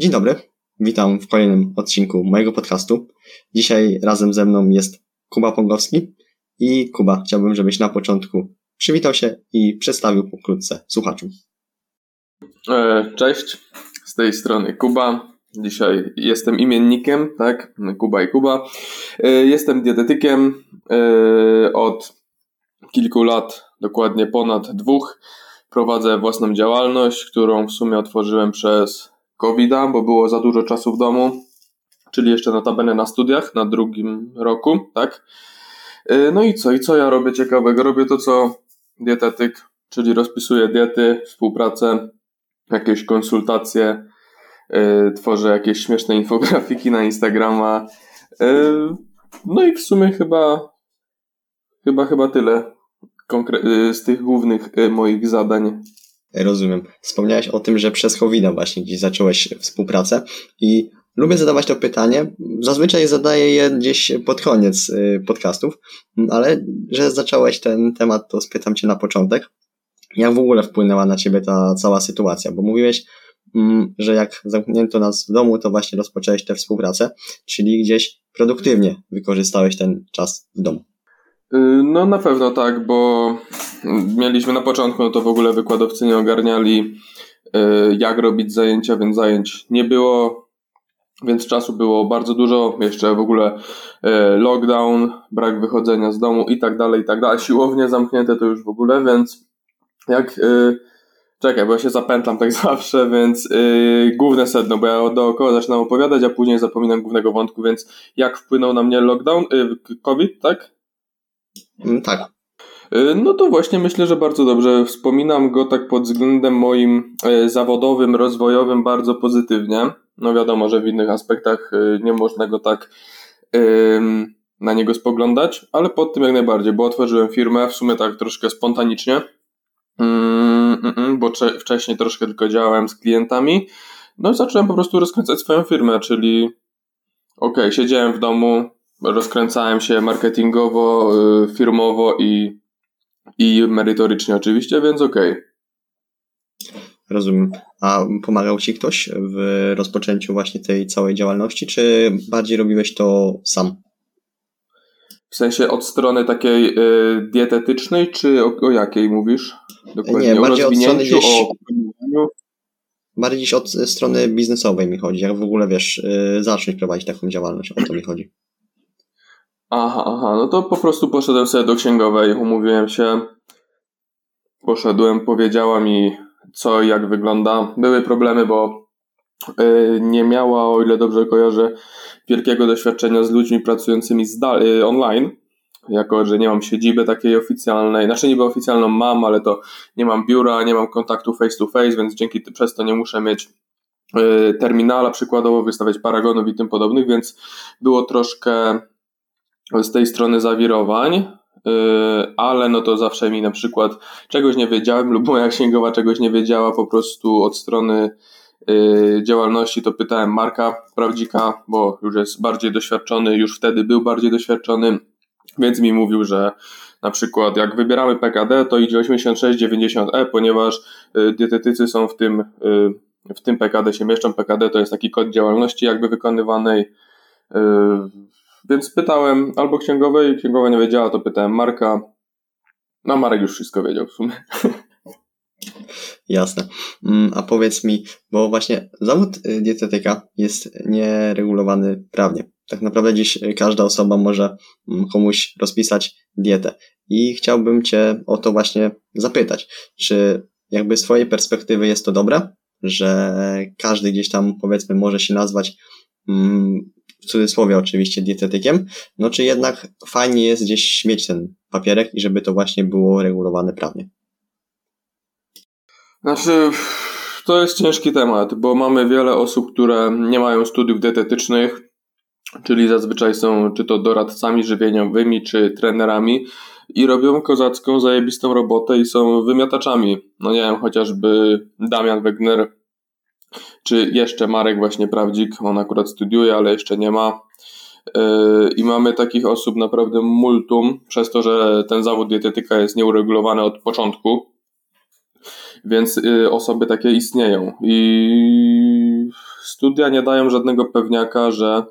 Dzień dobry, witam w kolejnym odcinku mojego podcastu. Dzisiaj razem ze mną jest Kuba Pongowski i Kuba, chciałbym, żebyś na początku przywitał się i przedstawił pokrótce słuchaczom. E, cześć, z tej strony Kuba. Dzisiaj jestem imiennikiem, tak? Kuba i Kuba. E, jestem dietetykiem e, od kilku lat, dokładnie ponad dwóch. Prowadzę własną działalność, którą w sumie otworzyłem przez covid bo było za dużo czasu w domu, czyli jeszcze notabene na studiach, na drugim roku, tak? No i co? I co ja robię ciekawego? Robię to, co dietetyk, czyli rozpisuję diety, współpracę, jakieś konsultacje, yy, tworzę jakieś śmieszne infografiki na Instagrama. Yy, no i w sumie chyba chyba chyba tyle yy, z tych głównych y, moich zadań. Rozumiem. Wspomniałeś o tym, że przez covid właśnie gdzieś zacząłeś współpracę i lubię zadawać to pytanie. Zazwyczaj zadaję je gdzieś pod koniec y, podcastów, ale że zacząłeś ten temat, to spytam Cię na początek. Jak w ogóle wpłynęła na Ciebie ta cała sytuacja? Bo mówiłeś, mm, że jak zamknięto nas w domu, to właśnie rozpocząłeś tę współpracę, czyli gdzieś produktywnie wykorzystałeś ten czas w domu. Y, no na pewno tak, bo mieliśmy na początku, no to w ogóle wykładowcy nie ogarniali y, jak robić zajęcia, więc zajęć nie było, więc czasu było bardzo dużo, jeszcze w ogóle y, lockdown, brak wychodzenia z domu i tak dalej, i tak dalej, siłownie zamknięte to już w ogóle, więc jak Czekaj, bo ja się zapętlam tak zawsze, więc główne sedno, bo ja dookoła zaczynam opowiadać, a później zapominam głównego wątku, więc jak wpłynął na mnie lockdown, COVID, tak? Mm, tak. Y, no to właśnie myślę, że bardzo dobrze. Wspominam go tak pod względem moim y, zawodowym, rozwojowym bardzo pozytywnie. No wiadomo, że w innych aspektach y, nie można go tak na niego spoglądać, ale pod tym jak najbardziej, bo otworzyłem firmę w sumie tak troszkę spontanicznie, mm, mm, bo wcześniej troszkę tylko działałem z klientami. No i zacząłem po prostu rozkręcać swoją firmę, czyli okej, okay, siedziałem w domu, rozkręcałem się marketingowo, y, firmowo i, i merytorycznie oczywiście, więc okej. Okay. Rozumiem. A pomagał Ci ktoś w rozpoczęciu właśnie tej całej działalności, czy bardziej robiłeś to sam? W sensie od strony takiej y, dietetycznej, czy o, o, jakiej mówisz? Dokładnie Nie, bardziej o od strony gdzieś... o Bardziej od strony biznesowej mi chodzi. Jak w ogóle wiesz, y, zacząć prowadzić taką działalność, o to mi chodzi. Aha, aha, no to po prostu poszedłem sobie do księgowej, umówiłem się, poszedłem, powiedziała mi co i jak wygląda. Były problemy, bo y, nie miała, o ile dobrze kojarzę, wielkiego doświadczenia z ludźmi pracującymi y, online, jako że nie mam siedziby takiej oficjalnej, znaczy niby oficjalną mam, ale to nie mam biura, nie mam kontaktu face to face, więc dzięki przez to nie muszę mieć y, terminala przykładowo, wystawiać paragonów i tym podobnych, więc było troszkę z tej strony zawirowań, y, ale no to zawsze mi na przykład czegoś nie wiedziałem lub moja księgowa czegoś nie wiedziała po prostu od strony y, działalności, to pytałem Marka Prawdzika, bo już jest bardziej doświadczony, już wtedy był bardziej doświadczony, więc mi mówił, że na przykład jak wybieramy PKD, to idzie 86-90E, ponieważ y, dietetycy są w tym, w tym PKD się mieszczą. PKD to jest taki kod działalności jakby wykonywanej więc pytałem albo księgowej, księgowa nie wiedziała, to pytałem Marka. No, Marek już wszystko wiedział w sumie. Jasne. Mm, a powiedz mi, bo właśnie zawód y, dietetyka jest nieregulowany prawnie. Tak naprawdę dziś każda osoba może mm, komuś rozpisać dietę. I chciałbym Cię o to właśnie zapytać. Czy jakby z Twojej perspektywy jest to dobre, że każdy gdzieś tam powiedzmy może się nazwać mm, cudzysłowie oczywiście dietetykiem, no czy jednak fajnie jest gdzieś mieć ten papierek i żeby to właśnie było regulowane prawnie? Znaczy, to jest ciężki temat, bo mamy wiele osób, które nie mają studiów dietetycznych, czyli zazwyczaj są czy to doradcami żywieniowymi, czy trenerami i robią kozacką, zajebistą robotę i są wymiataczami. No nie wiem, chociażby Damian Wegner czy jeszcze Marek właśnie Prawdzik, on akurat studiuje, ale jeszcze nie ma. Yy, I mamy takich osób naprawdę multum, przez to, że ten zawód dietetyka jest nieuregulowany od początku. Więc y, osoby takie istnieją. I studia nie dają żadnego pewniaka, że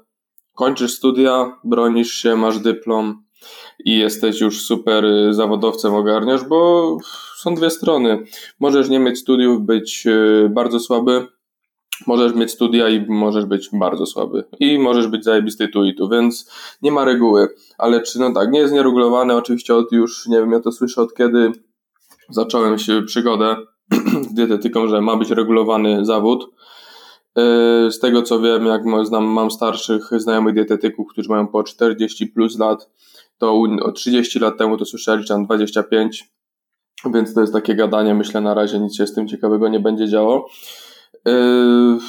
kończysz studia, bronisz się, masz dyplom i jesteś już super y, zawodowcem, ogarniasz, bo są dwie strony. Możesz nie mieć studiów, być y, bardzo słaby, możesz mieć studia i możesz być bardzo słaby. I możesz być zajebisty tu i tu, więc nie ma reguły. Ale czy no tak, nie jest nieregulowane, oczywiście od już, nie wiem, ja to słyszę od kiedy zacząłem się przygodę z dietetyką, że ma być regulowany zawód. Yy, z tego co wiem, jak znam, mam starszych znajomych dietetyków, którzy mają po 40 plus lat, to 30 lat temu to słyszeli, tam 25, więc to jest takie gadanie, myślę na razie nic się z tym ciekawego nie będzie działo. Yy,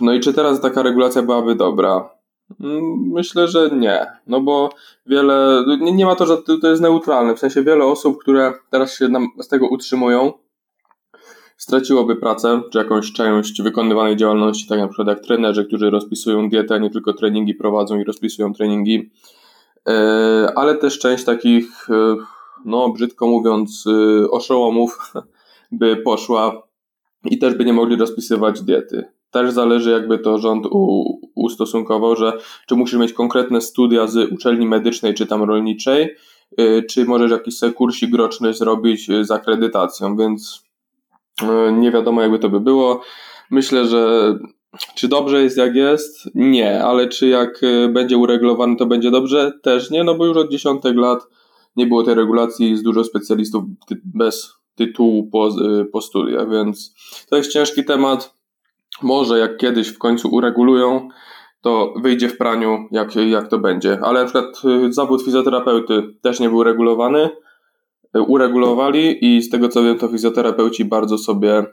no i czy teraz taka regulacja byłaby dobra? Mm, myślę, że nie, no bo wiele, nie, nie ma to, że to jest neutralne, w sensie wiele osób, które teraz się z tego utrzymują, straciłoby pracę, czy jakąś część wykonywanej działalności, tak na przykład jak trenerzy, którzy rozpisują dietę, nie tylko treningi prowadzą i rozpisują treningi, e, ale też część takich, e, no brzydko mówiąc, oszołomów by poszła i też by nie mogli rozpisywać diety. Też zależy, jakby to rząd u, ustosunkował, że czy musisz mieć konkretne studia z uczelni medycznej czy tam rolniczej, czy możesz jakiś sobie kursik roczny zrobić z akredytacją, więc E, nie wiadomo, jakby to by było. Myślę, że czy dobrze jest jak jest? Nie, ale czy jak będzie uregulowany, to będzie dobrze? Też nie, no bo już od dziesiątek lat nie było tej regulacji, jest dużo specjalistów bez tytułu po, e, po studiach, więc to jest ciężki temat. Może jak kiedyś w końcu uregulują, to wyjdzie w praniu, jak, jak to będzie. Ale na przykład zawód fizjoterapeuty też nie był regulowany uregulowali i z tego co wiem, to fizjoterapeuci bardzo sobie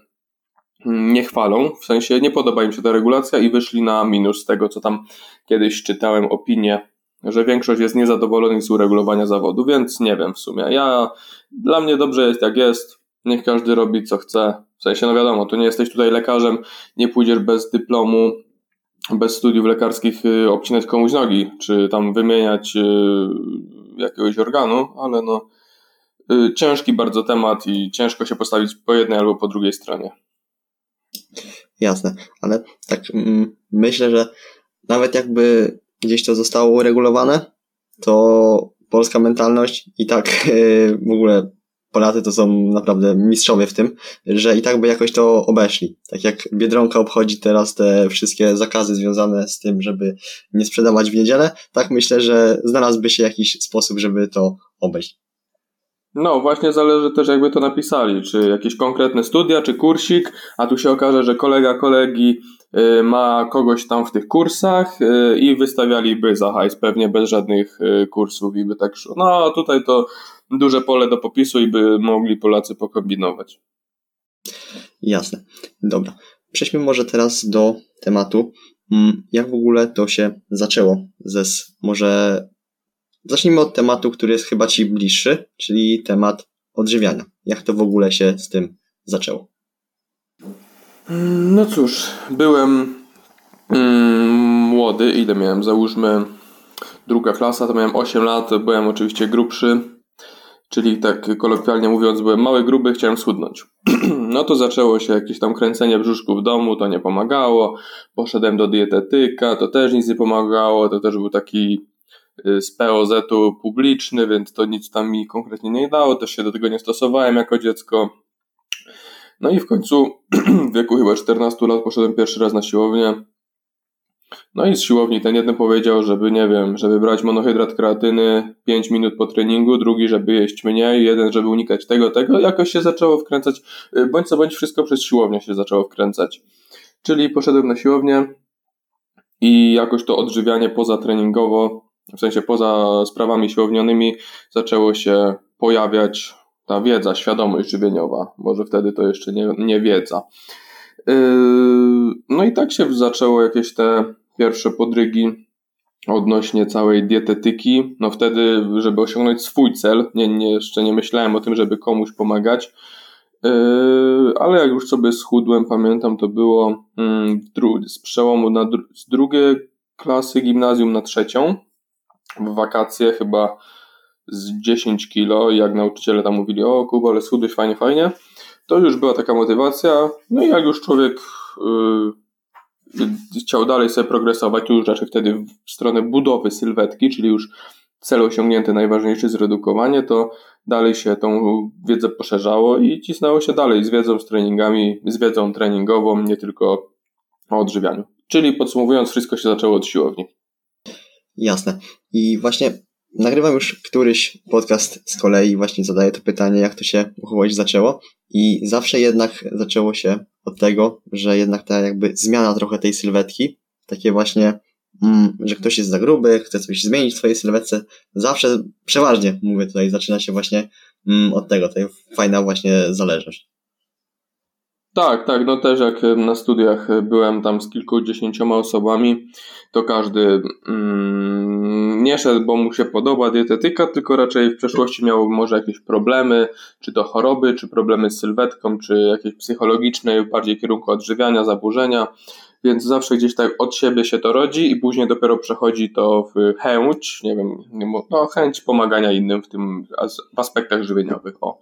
mm, nie chwalą, w sensie nie podoba im się ta regulacja i wyszli na minus z tego, co tam kiedyś czytałem opinię, że większość jest niezadowolonych z uregulowania zawodu, więc nie wiem w sumie. Ja, dla mnie dobrze jest jak jest, niech każdy robi co chce. W sensie, no wiadomo, tu nie jesteś tutaj lekarzem, nie pójdziesz bez dyplomu, bez studiów lekarskich y, obcinać komuś nogi, czy tam wymieniać y, jakiegoś organu, ale no Y, ciężki bardzo temat i ciężko się postawić po jednej albo po drugiej stronie. Jasne, ale tak mm, myślę, że nawet jakby gdzieś to zostało uregulowane, to polska mentalność i tak y, w ogóle Polacy to są naprawdę mistrzowie w tym, że i tak by jakoś to obeszli. Tak jak Biedronka obchodzi teraz te wszystkie zakazy związane z tym, żeby nie sprzedawać w niedzielę, tak myślę, że znalazłby się jakiś sposób, żeby to obejść. No, właśnie zależy też jakby to napisali, czy jakieś konkretne studia, czy kursik, a tu się okaże, że kolega kolegi y, ma kogoś tam w tych kursach y, i wystawialiby za hajs pewnie bez żadnych y, kursów i by tak szło. No, tutaj to duże pole do popisu i by mogli Polacy pokombinować. Jasne. Dobra. Przejdźmy może teraz do tematu, mm, jak w ogóle to się zaczęło ze może Zacznijmy od tematu, który jest chyba Ci bliższy, czyli temat odżywiania. Jak to w ogóle się z tym zaczęło? No cóż, byłem mm, młody, ile miałem? Załóżmy druga klasa, to miałem 8 lat, byłem oczywiście grubszy, czyli tak kolokwialnie mówiąc, byłem mały, gruby, chciałem schudnąć. no to zaczęło się jakieś tam kręcenie brzuszku w domu, to nie pomagało. Poszedłem do dietetyka, to też nic nie pomagało, to też był taki z POZ-u publiczny, więc to nic tam mi konkretnie nie dało, też się do tego nie stosowałem jako dziecko. No i w końcu w wieku chyba 14 lat poszedłem pierwszy raz na siłownię. No i z siłowni ten jeden powiedział, żeby, nie wiem, żeby brać monohydrat kreatyny 5 minut po treningu, drugi, żeby jeść mniej, jeden, żeby unikać tego, tego. Jakoś się zaczęło wkręcać, y, bądź co bądź wszystko przez siłownię się zaczęło wkręcać. Czyli poszedłem na siłownię i jakoś to odżywianie pozatreningowo w sensie poza sprawami siłownionymi zaczęło się pojawiać ta wiedza, świadomość żywieniowa. Może wtedy to jeszcze nie, nie wiedza. Yy, no i tak się zaczęło jakieś te pierwsze podrygi odnośnie całej dietetyki. No wtedy, żeby osiągnąć swój cel, nie, nie, jeszcze nie myślałem o tym, żeby komuś pomagać, yy, ale jak już sobie schudłem, pamiętam, to było yy, z przełomu na, z drugiej klasy gimnazjum na trzecią w wakacje chyba z 10 kilo jak nauczyciele tam mówili, o Kuba, ale schudłeś fajnie, fajnie, to już była taka motywacja. No i jak już człowiek yy, chciał dalej sobie progresować, to już raczej wtedy w stronę budowy sylwetki, czyli już cel osiągnięty, najważniejszy zredukowanie, to dalej się tą wiedzę poszerzało i cisnęło się dalej z wiedzą, z treningami, z wiedzą treningową, nie tylko o odżywianiu. Czyli podsumowując, wszystko się zaczęło od siłowni. Jasne. I właśnie nagrywam już któryś podcast z kolei, właśnie zadaję to pytanie, jak to się uchować zaczęło. I zawsze jednak zaczęło się od tego, że jednak ta jakby zmiana trochę tej sylwetki, takie właśnie, mm, że ktoś jest za gruby, chce coś zmienić w swojej sylwetce, zawsze, przeważnie mówię tutaj, zaczyna się właśnie mm, od tego, to fajna właśnie zależność. Tak, tak, no też jak na studiach byłem tam z kilkudziesięcioma osobami, to każdy mm, nie szedł, bo mu się podoba dietetyka, tylko raczej w przeszłości miał może jakieś problemy, czy to choroby, czy problemy z sylwetką, czy jakieś psychologiczne, bardziej kierunku odżywiania, zaburzenia, więc zawsze gdzieś tak od siebie się to rodzi i później dopiero przechodzi to w chęć, nie wiem, no chęć pomagania innym w tym w aspektach żywieniowych. O.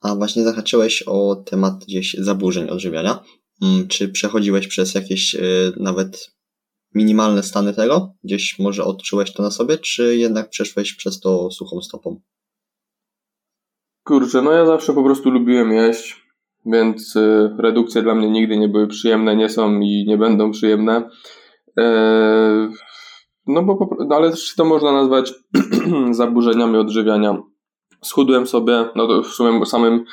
A właśnie zahaczyłeś o temat gdzieś zaburzeń odżywiania. Mm, czy przechodziłeś przez jakieś y, nawet minimalne stany tego? Gdzieś może odczułeś to na sobie, czy jednak przeszłeś przez to suchą stopą? Kurczę, no ja zawsze po prostu lubiłem jeść, więc y, redukcje dla mnie nigdy nie były przyjemne, nie są i nie będą przyjemne. E, no bo, no ale czy to można nazwać zaburzeniami odżywiania? Schudłem sobie, no to w sumie samym,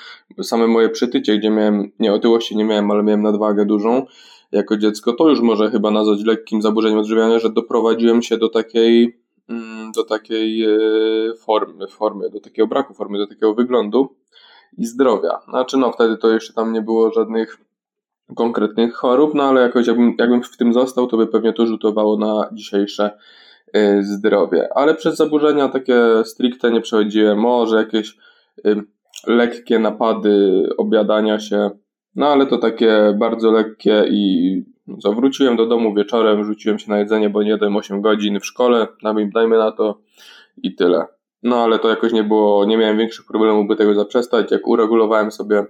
same moje przytycie, gdzie miałem, nie otyłości nie miałem, ale miałem nadwagę dużą jako dziecko, to już może chyba nazwać lekkim zaburzeniem odżywiania, że doprowadziłem się do takiej, mm, do takiej e, formy, formy, do takiego braku formy, do takiego wyglądu i zdrowia. Znaczy no wtedy to jeszcze tam nie było żadnych konkretnych chorób, no ale jakoś jakbym, jakbym w tym został, to by pewnie to rzutowało na dzisiejsze zdrowie. Ale przez zaburzenia takie stricte nie przechodziłem. Może jakieś y, lekkie napady objadania się, no ale to takie bardzo lekkie i co, wróciłem do domu wieczorem, rzuciłem się na jedzenie, bo nie jadłem 8 godzin w szkole, dajmy na to i tyle. No ale to jakoś nie było, nie miałem większych problemów, by tego zaprzestać. Jak uregulowałem sobie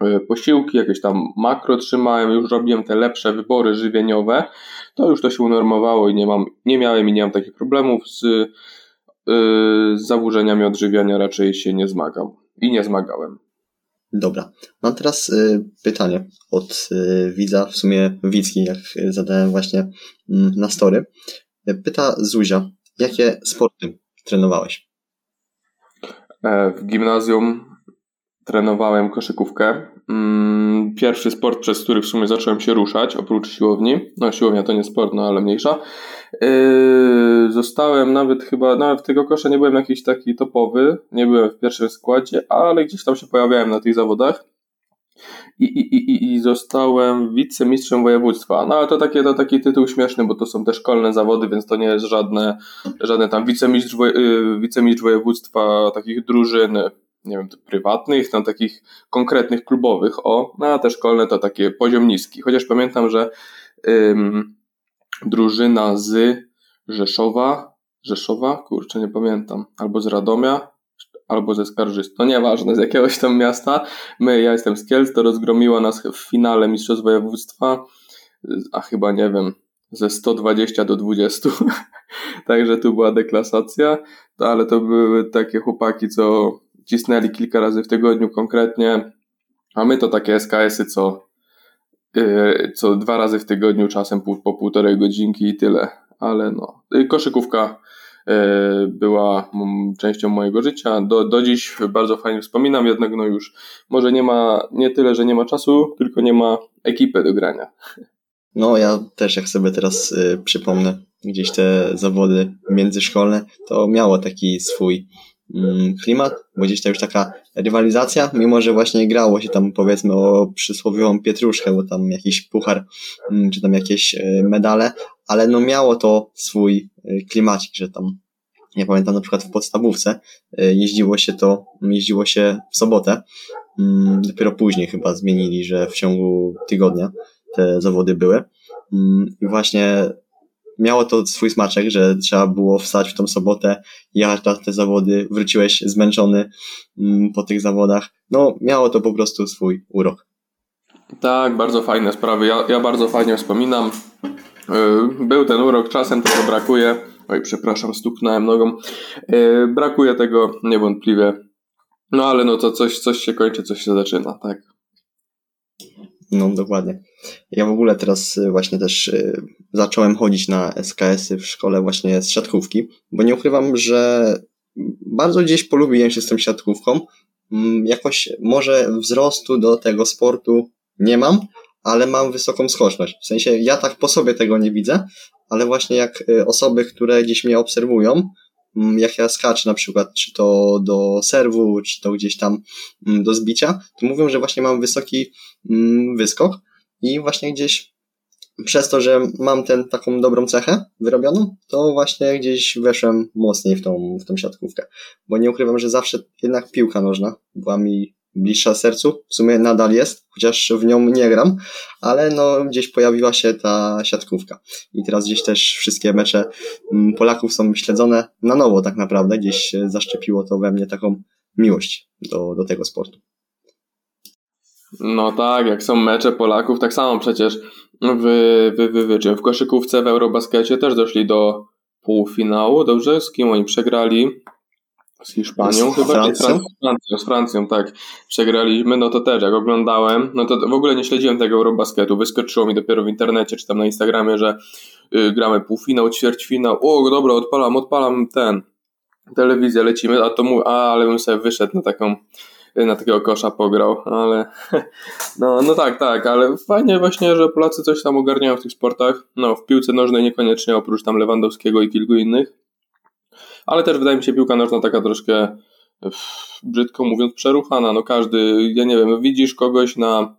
E, posiłki, jakieś tam makro trzymałem, już robiłem te lepsze wybory żywieniowe, to już to się unormowało i nie, mam, nie miałem i nie mam takich problemów z, yy, z zaburzeniami odżywiania, raczej się nie zmagam i nie zmagałem. Dobra, mam teraz y, pytanie od y, widza, w sumie widzki, jak zadałem właśnie y, na story. Pyta Zuzia, jakie sporty trenowałeś? E, w gimnazjum trenowałem koszykówkę. Mm, pierwszy sport, przez który w sumie zacząłem się ruszać, oprócz siłowni. No, siłownia to nie sport, no ale mniejsza. Yy, zostałem nawet chyba, nawet w tego kosza nie byłem jakiś taki topowy, nie byłem w pierwszym składzie, ale gdzieś tam się pojawiałem na tych zawodach. I, i, i, i zostałem wicemistrzem województwa. No ale to, takie, to taki tytuł śmieszny, bo to są te szkolne zawody, więc to nie jest żadne, żadne tam yy, wicemistrz województwa takich drużyn nie wiem, prywatnych, na takich konkretnych klubowych, o, no a te szkolne to takie poziom niski. Chociaż pamiętam, że ym, drużyna z Rzeszowa, Rzeszowa, kurczę, nie pamiętam, albo z Radomia, albo ze Skarżyst, no nieważne, z jakiegoś tam miasta, my, ja jestem z Kielc, to rozgromiła nas w finale Mistrzostw Województwa, a chyba, nie wiem, ze 120 do 20, także tu była deklasacja, ale to były takie chłopaki, co cisnęli kilka razy w tygodniu konkretnie, a my to takie SKS-y, co, yy, co dwa razy w tygodniu, czasem po półtorej godzinki i tyle. Ale no, koszykówka yy, była częścią mojego życia. Do, do dziś bardzo fajnie wspominam, jednak no już może nie ma, nie tyle, że nie ma czasu, tylko nie ma ekipy do grania. No, ja też jak sobie teraz y, przypomnę gdzieś te zawody międzyszkolne, to miało taki swój klimat, bo gdzieś tam już taka rywalizacja, mimo że właśnie grało się tam powiedzmy o przysłowiową pietruszkę, bo tam jakiś puchar, mm, czy tam jakieś e, medale, ale no miało to swój e, klimacik, że tam ja pamiętam na przykład w podstawówce e, jeździło się to, jeździło się w sobotę, mm, dopiero później chyba zmienili, że w ciągu tygodnia te zawody były. I właśnie miało to swój smaczek, że trzeba było wstać w tą sobotę, jechać na te zawody, wróciłeś zmęczony mm, po tych zawodach. No, miało to po prostu swój urok. Tak, bardzo fajne sprawy. Ja, ja bardzo fajnie wspominam. Yy, był ten urok, czasem tego brakuje. Oj, przepraszam, stuknąłem nogą. Yy, brakuje tego niewątpliwie. No ale no to coś, coś się kończy, coś się zaczyna, tak. No, dokładnie. Ja w ogóle teraz y, właśnie też y, zacząłem chodzić na SKS-y w szkole właśnie z siatkówki, bo nie ukrywam, że bardzo gdzieś polubiłem się z tą siatkówką. Mm, jakoś może wzrostu do tego sportu nie mam, ale mam wysoką skoczność. W sensie ja tak po sobie tego nie widzę, ale właśnie jak y, osoby, które gdzieś mnie obserwują, jak ja skaczę na przykład, czy to do serwu, czy to gdzieś tam mm, do zbicia, to mówią, że właśnie mam wysoki mm, wyskok i właśnie gdzieś przez to, że mam ten taką dobrą cechę wyrobioną, to właśnie gdzieś weszłem mocniej w tą, w tą siatkówkę. Bo nie ukrywam, że zawsze jednak piłka nożna była mi bliższa sercu. W sumie nadal jest, chociaż w nią nie gram, ale no gdzieś pojawiła się ta siatkówka. I teraz gdzieś też wszystkie mecze mm, Polaków są śledzone na nowo tak naprawdę. Gdzieś zaszczepiło to we mnie taką miłość do, do tego sportu. No tak, jak są mecze Polaków, tak samo przecież w, w, w, w, w koszykówce w Eurobaskecie też doszli do półfinału, dobrze? Z kim oni przegrali? Z Hiszpanią z chyba? Francją? Z Francją, z Francją, tak. Przegraliśmy, no to też, jak oglądałem, no to w ogóle nie śledziłem tego Eurobasketu, wyskoczyło mi dopiero w internecie, czy tam na Instagramie, że y, gramy półfinał, ćwierćfinał, o dobra, odpalam, odpalam ten, telewizję, lecimy, a to mu, a, ale bym sobie wyszedł na taką, na takiego kosza pograł, ale no, no tak, tak, ale fajnie właśnie, że Polacy coś tam ogarniają w tych sportach, no w piłce nożnej niekoniecznie, oprócz tam Lewandowskiego i kilku innych, ale też wydaje mi się piłka nożna taka troszkę brzydko mówiąc przeruchana, no każdy, ja nie wiem, widzisz kogoś na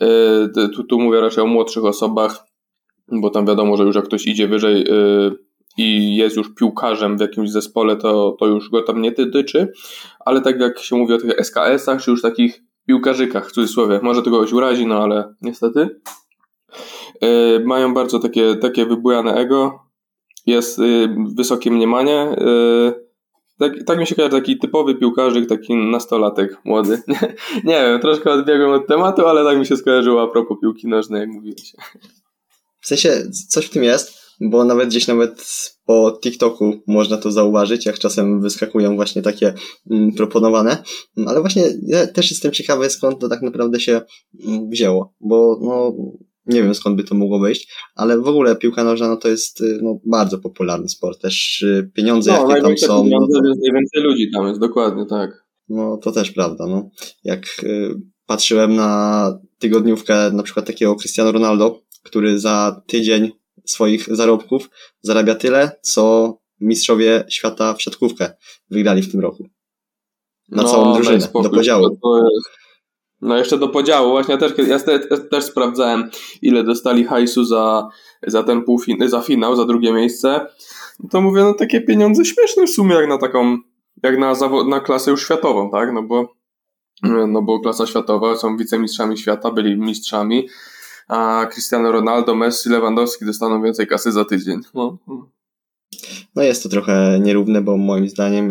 yy, tu, tu mówię raczej o młodszych osobach, bo tam wiadomo, że już jak ktoś idzie wyżej yy, i jest już piłkarzem w jakimś zespole, to, to już go tam nie tyczy, ale tak jak się mówi o tych SKS-ach, czy już takich piłkarzykach w cudzysłowie, może to kogoś urazi, no ale niestety, yy, mają bardzo takie, takie wybujane ego, jest y, wysokie mniemanie. Y, tak, tak mi się kojarzy taki typowy piłkarzyk, taki nastolatek młody. nie wiem, troszkę odbiegłem od tematu, ale tak mi się skojarzyło a propos piłki nożnej, jak mówiłeś. W sensie coś w tym jest, bo nawet gdzieś nawet po TikToku można to zauważyć, jak czasem wyskakują właśnie takie mm, proponowane, ale właśnie ja też jestem ciekawy skąd to tak naprawdę się mm, wzięło, bo no nie wiem skąd by to mogło wyjść, ale w ogóle piłka nożna no to jest y, no, bardzo popularny sport, też y, pieniądze no, jakie tam są. Pieniądze, no to... najwięcej ludzi tam jest, dokładnie tak. No to też prawda, no. Jak y, patrzyłem na tygodniówkę na przykład takiego Cristiano Ronaldo, który za tydzień swoich zarobków zarabia tyle, co mistrzowie świata w siatkówkę wygrali w tym roku. Na no, całą drużynę, do podziału. To jest, no jeszcze do podziału, właśnie ja też, ja też, sprawdzałem, ile dostali hajsu za, za ten półfin, za finał, za drugie miejsce. To mówię, no takie pieniądze śmieszne w sumie, jak na taką, jak na, zawod, na klasę już światową, tak? No bo, no bo klasa światowa, są wicemistrzami świata, byli mistrzami, a Cristiano Ronaldo, Messi, Lewandowski dostaną więcej kasy za tydzień. No, no jest to trochę nierówne, bo moim zdaniem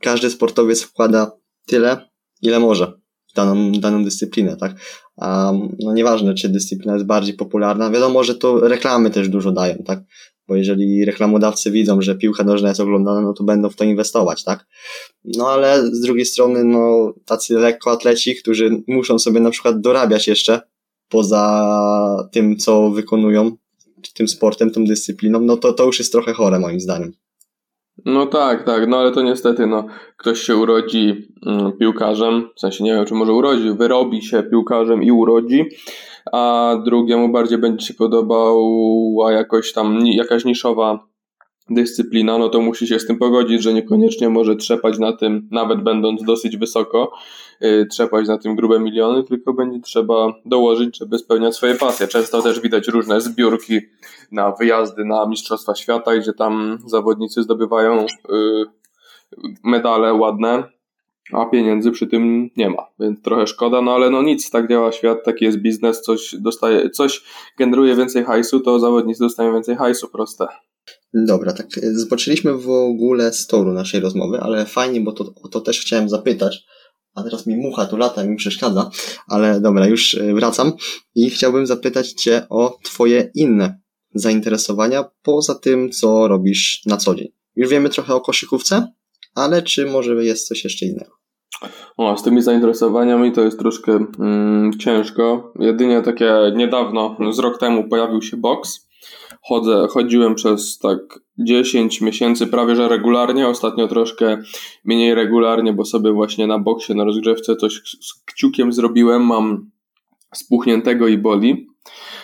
każdy sportowiec wkłada tyle, ile może daną, daną dyscyplinę, tak? A no nieważne, czy dyscyplina jest bardziej popularna, wiadomo, że to reklamy też dużo dają, tak? Bo jeżeli reklamodawcy widzą, że piłka nożna jest oglądana, no to będą w to inwestować, tak? No ale z drugiej strony, no tacy lekkoatleci, którzy muszą sobie na przykład dorabiać jeszcze poza tym, co wykonują, tym sportem, tą dyscypliną, no to to już jest trochę chore moim zdaniem. No tak, tak, no ale to niestety, no, ktoś się urodzi mm, piłkarzem, w sensie nie wiem, czy może urodzi, wyrobi się piłkarzem i urodzi, a drugiemu bardziej będzie się podobała jakoś tam, jakaś niszowa dyscyplina, no to musi się z tym pogodzić, że niekoniecznie może trzepać na tym, nawet będąc dosyć wysoko, trzepać na tym grube miliony, tylko będzie trzeba dołożyć, żeby spełniać swoje pasje. Często też widać różne zbiórki na wyjazdy na Mistrzostwa Świata, gdzie tam zawodnicy zdobywają yy, medale ładne, a pieniędzy przy tym nie ma, więc trochę szkoda, no ale no nic, tak działa świat, taki jest biznes, coś dostaje, coś generuje więcej hajsu, to zawodnicy dostają więcej hajsu, proste. Dobra, tak zobaczyliśmy w ogóle z toru naszej rozmowy, ale fajnie, bo to, o to też chciałem zapytać, a teraz mi mucha tu lata mi przeszkadza, ale dobra, już e, wracam i chciałbym zapytać Cię o Twoje inne zainteresowania poza tym, co robisz na co dzień. Już wiemy trochę o koszykówce, ale czy może jest coś jeszcze innego? O, z tymi zainteresowaniami to jest troszkę mm, ciężko. Jedynie takie niedawno, z rok temu pojawił się boks. Chodzę, chodziłem przez tak 10 miesięcy prawie że regularnie, ostatnio troszkę mniej regularnie, bo sobie właśnie na boksie, na rozgrzewce coś z kciukiem zrobiłem, mam spuchniętego i boli,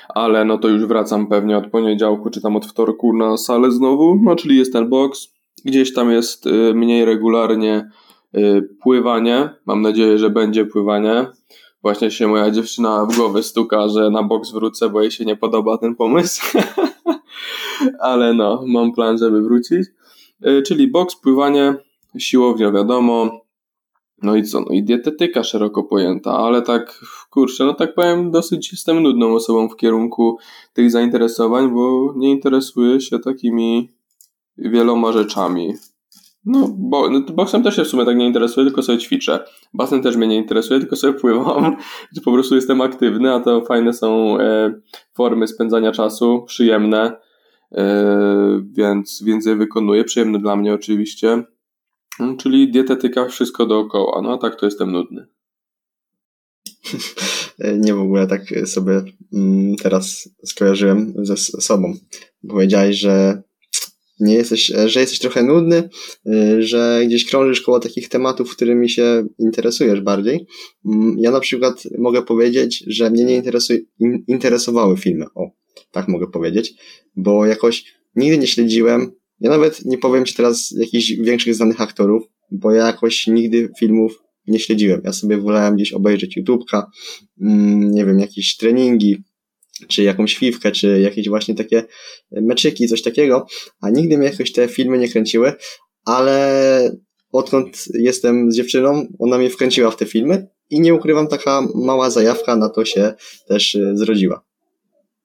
ale no to już wracam pewnie od poniedziałku czy tam od wtorku na salę znowu, no czyli jest ten boks, gdzieś tam jest y, mniej regularnie y, pływanie, mam nadzieję, że będzie pływanie, właśnie się moja dziewczyna w głowę stuka, że na boks wrócę, bo jej się nie podoba ten pomysł. Ale no, mam plan, żeby wrócić. Y, czyli boks, pływanie, siłownia, wiadomo. No i co? No i dietetyka szeroko pojęta, ale tak, kurczę, no tak powiem, dosyć jestem nudną osobą w kierunku tych zainteresowań, bo nie interesuję się takimi wieloma rzeczami. No, bo, no, boksem też się w sumie tak nie interesuje, tylko sobie ćwiczę. Basen też mnie nie interesuje, tylko sobie pływam. po prostu jestem aktywny, a to fajne są e, formy spędzania czasu, przyjemne, e, więc, więc je wykonuję. Przyjemne dla mnie oczywiście. No, czyli dietetyka, wszystko dookoła. No, a tak to jestem nudny. nie w ogóle tak sobie mm, teraz skojarzyłem ze sobą. Powiedziałeś, że nie jesteś, e, że jesteś trochę nudny, e, że gdzieś krążysz koło takich tematów, którymi się interesujesz bardziej. Mm, ja na przykład mogę powiedzieć, że mnie nie interesuje, interesowały filmy. O, tak mogę powiedzieć, bo jakoś nigdy nie śledziłem. Ja nawet nie powiem ci teraz jakichś większych znanych aktorów, bo ja jakoś nigdy filmów nie śledziłem. Ja sobie wolałem gdzieś obejrzeć YouTube'ka, mm, nie wiem, jakieś treningi, czy jakąś fiwkę, czy jakieś właśnie takie meczyki, coś takiego, a nigdy mnie jakoś te filmy nie kręciły, ale odkąd jestem z dziewczyną, ona mnie wkręciła w te filmy i nie ukrywam, taka mała zajawka na to się też y, zrodziła.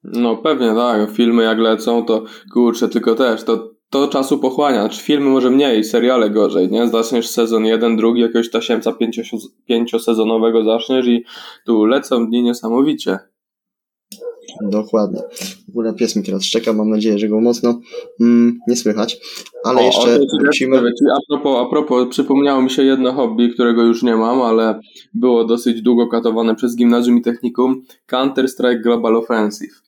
No pewnie tak, filmy jak lecą, to kurczę, tylko też, to to czasu pochłania. Znaczy filmy może mniej, seriale gorzej, nie? Zaczniesz sezon jeden, drugi, jakiegoś tasiemca pięciosezonowego zaczniesz i tu lecą dni niesamowicie. Dokładnie. W ogóle pies mi teraz czeka, mam nadzieję, że go mocno mm, nie słychać. Ale o, jeszcze o, wrócimy... A propos, a propos, przypomniało mi się jedno hobby, którego już nie mam, ale było dosyć długo katowane przez gimnazjum i technikum. Counter-Strike Global Offensive.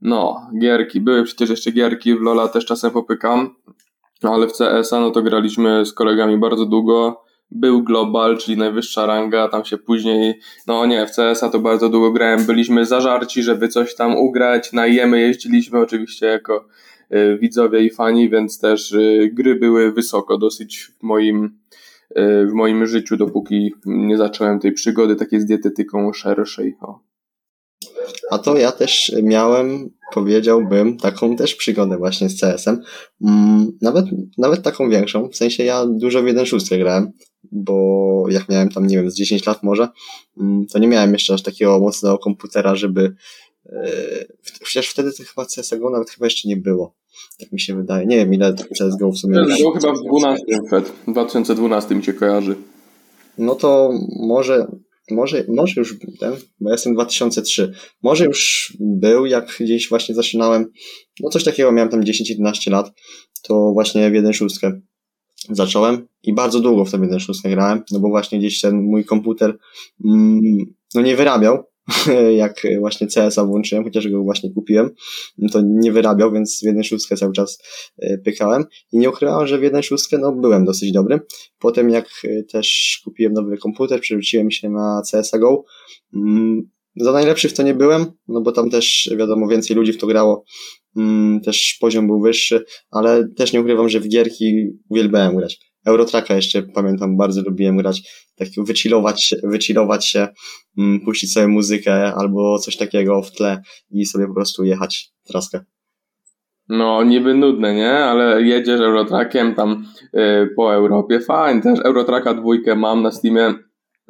No, gierki. Były przecież jeszcze gierki, w Lola też czasem popykam, ale w CS-a no to graliśmy z kolegami bardzo długo był Global, czyli najwyższa ranga, tam się później, no nie, w CS-a to bardzo długo grałem, byliśmy zażarci, żeby coś tam ugrać, na jemy jeździliśmy oczywiście jako y, widzowie i fani, więc też y, gry były wysoko dosyć w moim, y, w moim życiu, dopóki nie zacząłem tej przygody takiej z dietetyką szerszej. O. A to ja też miałem, powiedziałbym, taką też przygodę właśnie z CS-em. Mm, nawet, nawet taką większą. W sensie ja dużo w 1.6 grałem bo jak miałem tam, nie wiem, z 10 lat może, mm, to nie miałem jeszcze aż takiego mocnego komputera, żeby Chociaż wtedy to chyba CSGO nawet chyba jeszcze nie było. Tak mi się wydaje. Nie wiem ile CSGO w sumie. CSGO chyba w 12 przed. 2012 mi się kojarzy. No to może, może, może już ten, bo ja jestem 2003. Może już był, jak gdzieś właśnie zaczynałem. No coś takiego miałem tam 10-11 lat. To właśnie w 1.6 zacząłem i bardzo długo w tę 1.6 grałem, no bo właśnie gdzieś ten mój komputer mm, no nie wyrabiał, jak właśnie CS-a włączyłem, chociaż go właśnie kupiłem, to nie wyrabiał, więc w 1.6 cały czas e, pykałem i nie ukrywałem, że w 1.6 no byłem dosyć dobry. Potem jak e, też kupiłem nowy komputer, przerzuciłem się na CSA GO, mm, za najlepszy w to nie byłem, no bo tam też wiadomo więcej ludzi w to grało, mm, też poziom był wyższy, ale też nie ukrywam, że w gierki uwielbiałem grać. Eurotraka jeszcze pamiętam, bardzo lubiłem grać, tak wychillować się, wychillować się mm, puścić sobie muzykę albo coś takiego w tle i sobie po prostu jechać traskę. No, niby nudne, nie? Ale jedziesz Eurotrackiem tam yy, po Europie, fajnie. Też Eurotracka dwójkę mam na Steamie.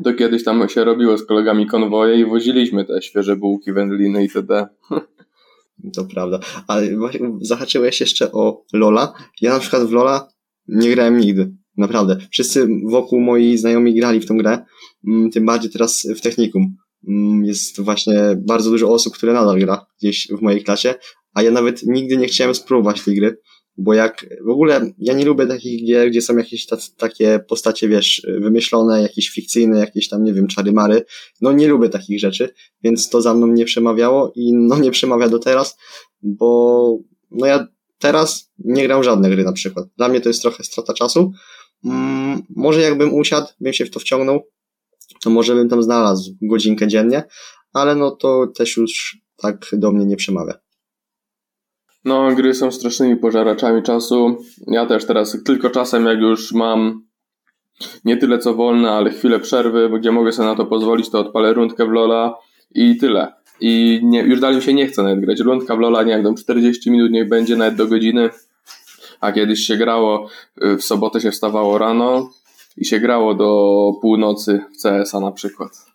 To kiedyś tam się robiło z kolegami konwoje i woziliśmy te świeże bułki, wędliny itd. To prawda. Ale zahaczyłeś jeszcze o Lola. Ja na przykład w Lola nie grałem nigdy. Naprawdę. Wszyscy wokół moi znajomi grali w tą grę. Mm, tym bardziej teraz w technikum. Mm, jest właśnie bardzo dużo osób, które nadal gra gdzieś w mojej klasie, a ja nawet nigdy nie chciałem spróbować tej gry, bo jak w ogóle ja nie lubię takich gier, gdzie są jakieś takie postacie, wiesz, wymyślone, jakieś fikcyjne, jakieś tam, nie wiem, czary-mary. No nie lubię takich rzeczy, więc to za mną nie przemawiało i no nie przemawia do teraz, bo no ja teraz nie gram żadne gry na przykład. Dla mnie to jest trochę strata czasu. Mm, może jakbym usiadł, bym się w to wciągnął, to może bym tam znalazł godzinkę dziennie, ale no to też już tak do mnie nie przemawia. No, gry są strasznymi pożaraczami czasu. Ja też teraz tylko czasem, jak już mam nie tyle co wolne, ale chwilę przerwy, gdzie mogę sobie na to pozwolić, to odpalę rundkę w Lola i tyle. I nie, już dalej mi się nie chce nawet grać. Rundka w Lola, nie jak 40 minut, niech będzie nawet do godziny. A kiedyś się grało, y, w sobotę się wstawało rano i się grało do północy w CS-a na przykład.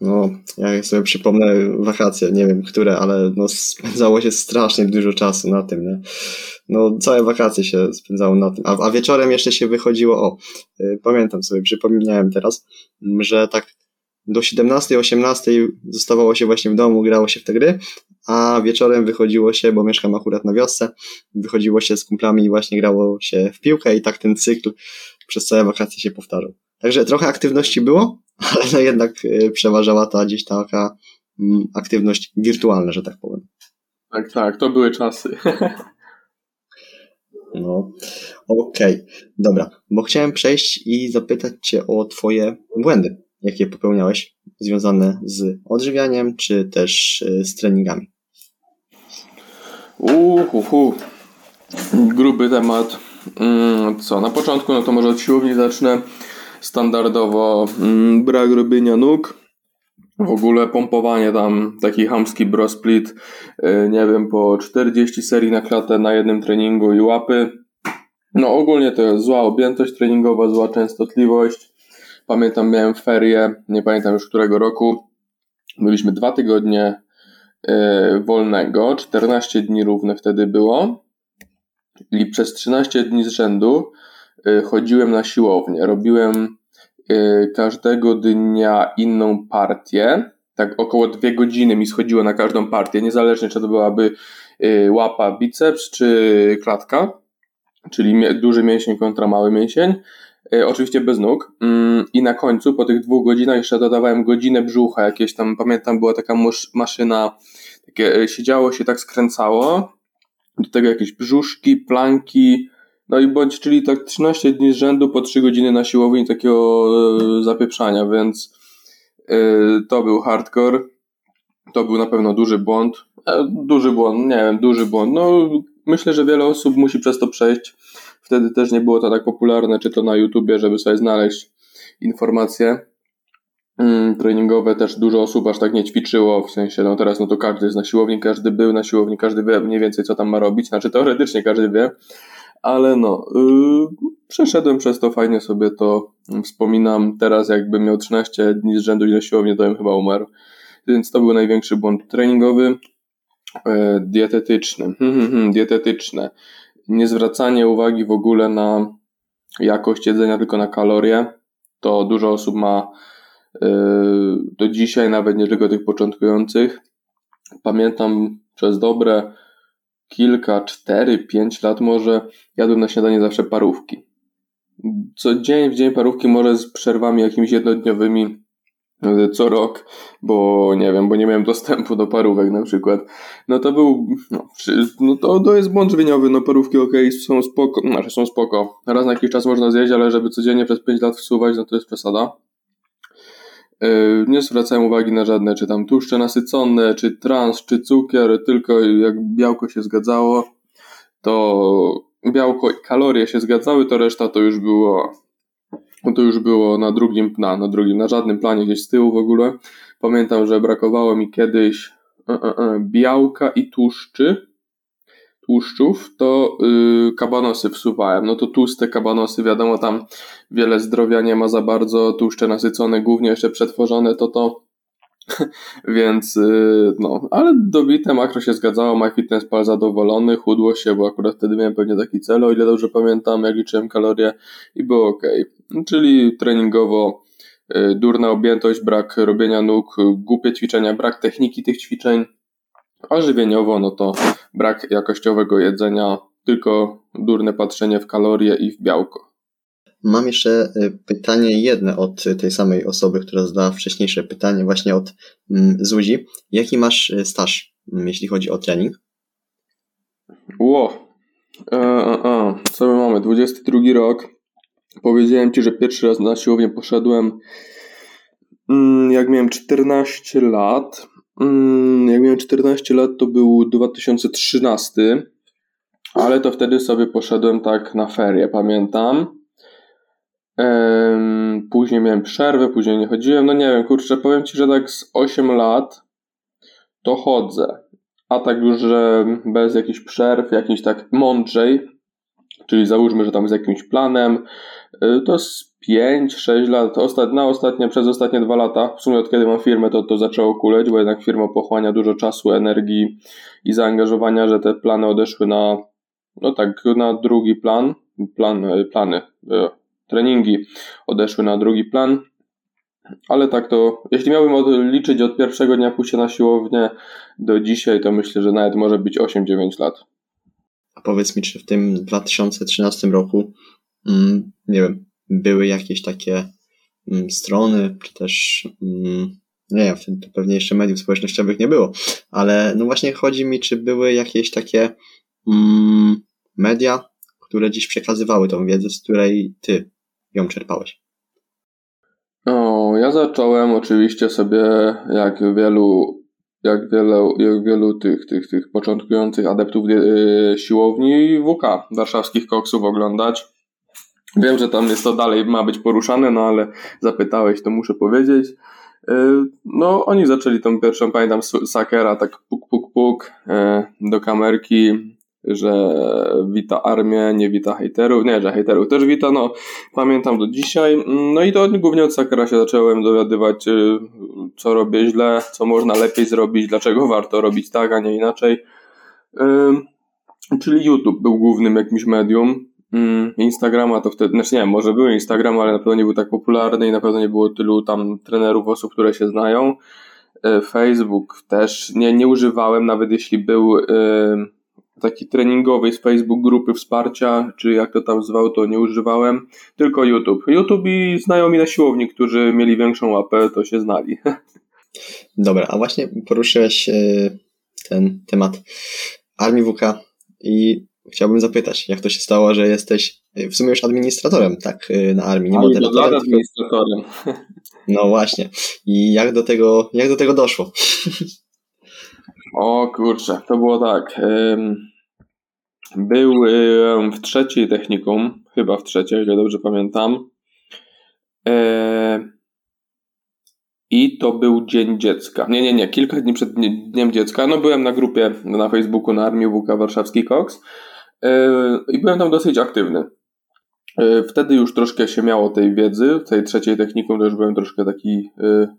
No, ja sobie przypomnę wakacje, nie wiem które, ale no spędzało się strasznie dużo czasu na tym, nie? No, całe wakacje się spędzało na tym, a, a wieczorem jeszcze się wychodziło, o, y, pamiętam sobie, przypomniałem teraz, że tak do 17-18 zostawało się właśnie w domu, grało się w te gry, a wieczorem wychodziło się, bo mieszkam akurat na wiosce, wychodziło się z kumplami i właśnie grało się w piłkę i tak ten cykl przez całe wakacje się powtarzał. Także trochę aktywności było, ale no jednak e, przeważała ta gdzieś taka mm, aktywność wirtualna, że tak powiem. Tak, tak, to były czasy. No, okej, okay. dobra, bo chciałem przejść i zapytać Cię o Twoje błędy, jakie popełniałeś, związane z odżywianiem, czy też e, z treningami. Uhuhu, gruby temat. Mm, co, na początku, no to może od siłowni zacznę standardowo mm, brak robienia nóg, w ogóle pompowanie tam, taki hamski bro split, y, nie wiem, po 40 serii na klatę na jednym treningu i łapy. No ogólnie to jest zła objętość treningowa, zła częstotliwość. Pamiętam, miałem ferie, nie pamiętam już którego roku. Byliśmy dwa tygodnie y, wolnego, 14 dni równe wtedy było. I przez 13 dni z rzędu chodziłem na siłownię. Robiłem y, każdego dnia inną partię. Tak około dwie godziny mi schodziło na każdą partię, niezależnie czy to byłaby y, łapa, biceps czy klatka, czyli duży mięsień kontra mały mięsień. Oczywiście bez nóg. Mm, I na końcu, po tych dwóch godzinach, jeszcze dodawałem godzinę brzucha. Jakieś tam, pamiętam, była taka maszyna, takie siedziało się, tak skręcało. Do tego jakieś brzuszki, planki, no i bądź, czyli tak 13 dni z rzędu po 3 godziny na siłowni takiego e, zapieprzania, więc e, to był hardcore. To był na pewno duży błąd. E, duży błąd, nie wiem, duży błąd. No, myślę, że wiele osób musi przez to przejść. Wtedy też nie było to tak popularne, czy to na YouTubie, żeby sobie znaleźć informacje mm, treningowe. Też dużo osób aż tak nie ćwiczyło, w sensie, no teraz no to każdy jest na siłowni, każdy był na siłowni, każdy wie mniej więcej, co tam ma robić. Znaczy teoretycznie każdy wie, ale no, yy, przeszedłem przez to, fajnie sobie to wspominam. Teraz jakbym miał 13 dni z rzędu i na siłownię, to bym chyba umarł. Więc to był największy błąd treningowy. Yy, dietetyczny. Hmm, hmm, hmm, dietetyczne. Nie zwracanie uwagi w ogóle na jakość jedzenia, tylko na kalorie. To dużo osób ma yy, do dzisiaj, nawet nie tylko tych początkujących. Pamiętam przez dobre kilka, cztery, pięć lat może jadłem na śniadanie zawsze parówki. Co dzień w dzień parówki, może z przerwami jakimiś jednodniowymi e, co rok, bo nie wiem, bo nie miałem dostępu do parówek na przykład. No to był, no, no to, to jest błąd żywieniowy, no parówki ok, są spoko, znaczy są spoko. Raz na jakiś czas można zjeść, ale żeby codziennie przez 5 lat wsuwać, no to jest przesada. E, nie zwracałem uwagi na żadne, czy tam tłuszcze nasycone, czy trans, czy cukier, tylko jak białko się zgadzało, to białko i kalorie się zgadzały, to reszta to już było to już było na drugim, na, na drugim, na żadnym planie gdzieś z tyłu w ogóle. Pamiętam, że brakowało mi kiedyś e, e, e, białka i tłuszczy. Tłuszczów, to yy, kabanosy wsuwałem. No to tłuste kabanosy, wiadomo, tam wiele zdrowia nie ma za bardzo, tłuszcze nasycone, głównie jeszcze przetworzone, to to Więc yy, no, ale dobite makro się zgadzało, MyFitnessPal zadowolony, chudło się, bo akurat wtedy miałem pewnie taki cel, o ile dobrze pamiętam, jak liczyłem kalorie i było ok. Czyli treningowo yy, durna objętość, brak robienia nóg, głupie ćwiczenia, brak techniki tych ćwiczeń, a żywieniowo no to brak jakościowego jedzenia, tylko durne patrzenie w kalorie i w białko. Mam jeszcze y, pytanie jedne od tej samej osoby, która zadała wcześniejsze pytanie, właśnie od mm, Zuzi. Jaki masz y, staż, mm, jeśli chodzi o trening? Ło, e, e, e. co my mamy? 22 rok. Powiedziałem Ci, że pierwszy raz na siłownię poszedłem mm, jak miałem 14 lat. Mm, jak miałem 14 lat to był 2013, ale to wtedy sobie poszedłem tak na ferie, pamiętam. Później miałem przerwę, później nie chodziłem. No nie wiem, kurczę, powiem ci, że tak z 8 lat to chodzę. A tak już, że bez jakichś przerw, jakiś tak mądrzej, czyli załóżmy, że tam z jakimś planem, y, to z 5-6 lat, na ostatnie, przez ostatnie 2 lata, w sumie od kiedy mam firmę, to to zaczęło kuleć, bo jednak firma pochłania dużo czasu, energii i zaangażowania, że te plany odeszły na, no tak, na drugi plan, plan plany, y, treningi odeszły na drugi plan. Ale tak to, jeśli miałbym liczyć od pierwszego dnia pójścia na siłownię do dzisiaj, to myślę, że nawet może być 8-9 lat. A powiedz mi, czy w tym 2013 roku, mm, nie wiem, były jakieś takie mm, strony, czy też, mm, nie wiem, wtedy to pewnie jeszcze mediów społecznościowych nie było, ale no właśnie chodzi mi, czy były jakieś takie media, które dziś przekazywały tą wiedzę, z której ty ją czerpałeś? O, ja zacząłem oczywiście sobie, jak wielu, jak wielu, jak wielu tych, tych, tych początkujących adeptów yy, siłowni WK, warszawskich koksów oglądać. Wiem, że tam jest to dalej ma być poruszane, no ale zapytałeś, to muszę powiedzieć. Yy, no, oni zaczęli tą pierwszą, pamiętam, Sakera, tak puk, puk, puk, yy, do kamerki, że wita armię, nie wita hejterów, nie, że hejterów też wita, no pamiętam do dzisiaj. No i to głównie od Sakera się zacząłem dowiadywać, co robię źle, co można lepiej zrobić, dlaczego warto robić tak, a nie inaczej. Czyli YouTube był głównym jakimś medium. Instagrama to wtedy, znaczy nie może był Instagram, ale na pewno nie był tak popularny i na pewno nie było tylu tam trenerów, osób, które się znają. Y, Facebook też nie, nie używałem, nawet jeśli był takiej treningowej z Facebook grupy wsparcia, czy jak to tam zwał, to nie używałem, tylko YouTube. YouTube i znajomi na siłowni, którzy mieli większą łapę, to się znali. Dobra, a właśnie poruszyłeś e, ten temat Armii WK i chciałbym zapytać, jak to się stało, że jesteś e, w sumie już administratorem, tak, e, na Armii, nie Ani moderatorem. administratorem. No właśnie. I jak do tego, jak do tego doszło? O kurczę, to było tak. Był w trzeciej technikum, chyba w trzeciej, jeżeli dobrze pamiętam. E, I to był Dzień Dziecka. Nie, nie, nie, kilka dni przed Dniem Dziecka. No byłem na grupie na Facebooku na Armii WK Warszawski Cox e, i byłem tam dosyć aktywny. E, wtedy już troszkę się miało tej wiedzy, w tej trzeciej technikum to już byłem troszkę taki e,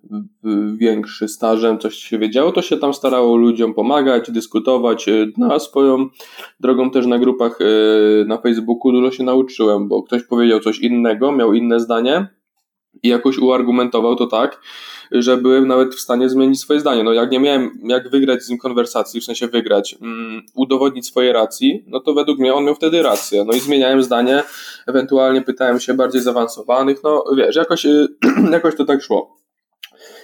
większy stażem, coś się wiedziało, to się tam starało ludziom pomagać, dyskutować. E, na swoją drogą też na grupach na Facebooku dużo się nauczyłem, bo ktoś powiedział coś innego, miał inne zdanie i jakoś uargumentował to tak, że byłem nawet w stanie zmienić swoje zdanie. No jak nie miałem jak wygrać z nim konwersacji, w sensie wygrać, um, udowodnić swojej racji, no to według mnie on miał wtedy rację. No i zmieniałem zdanie, ewentualnie pytałem się bardziej zaawansowanych, no wiesz, jakoś, jakoś to tak szło.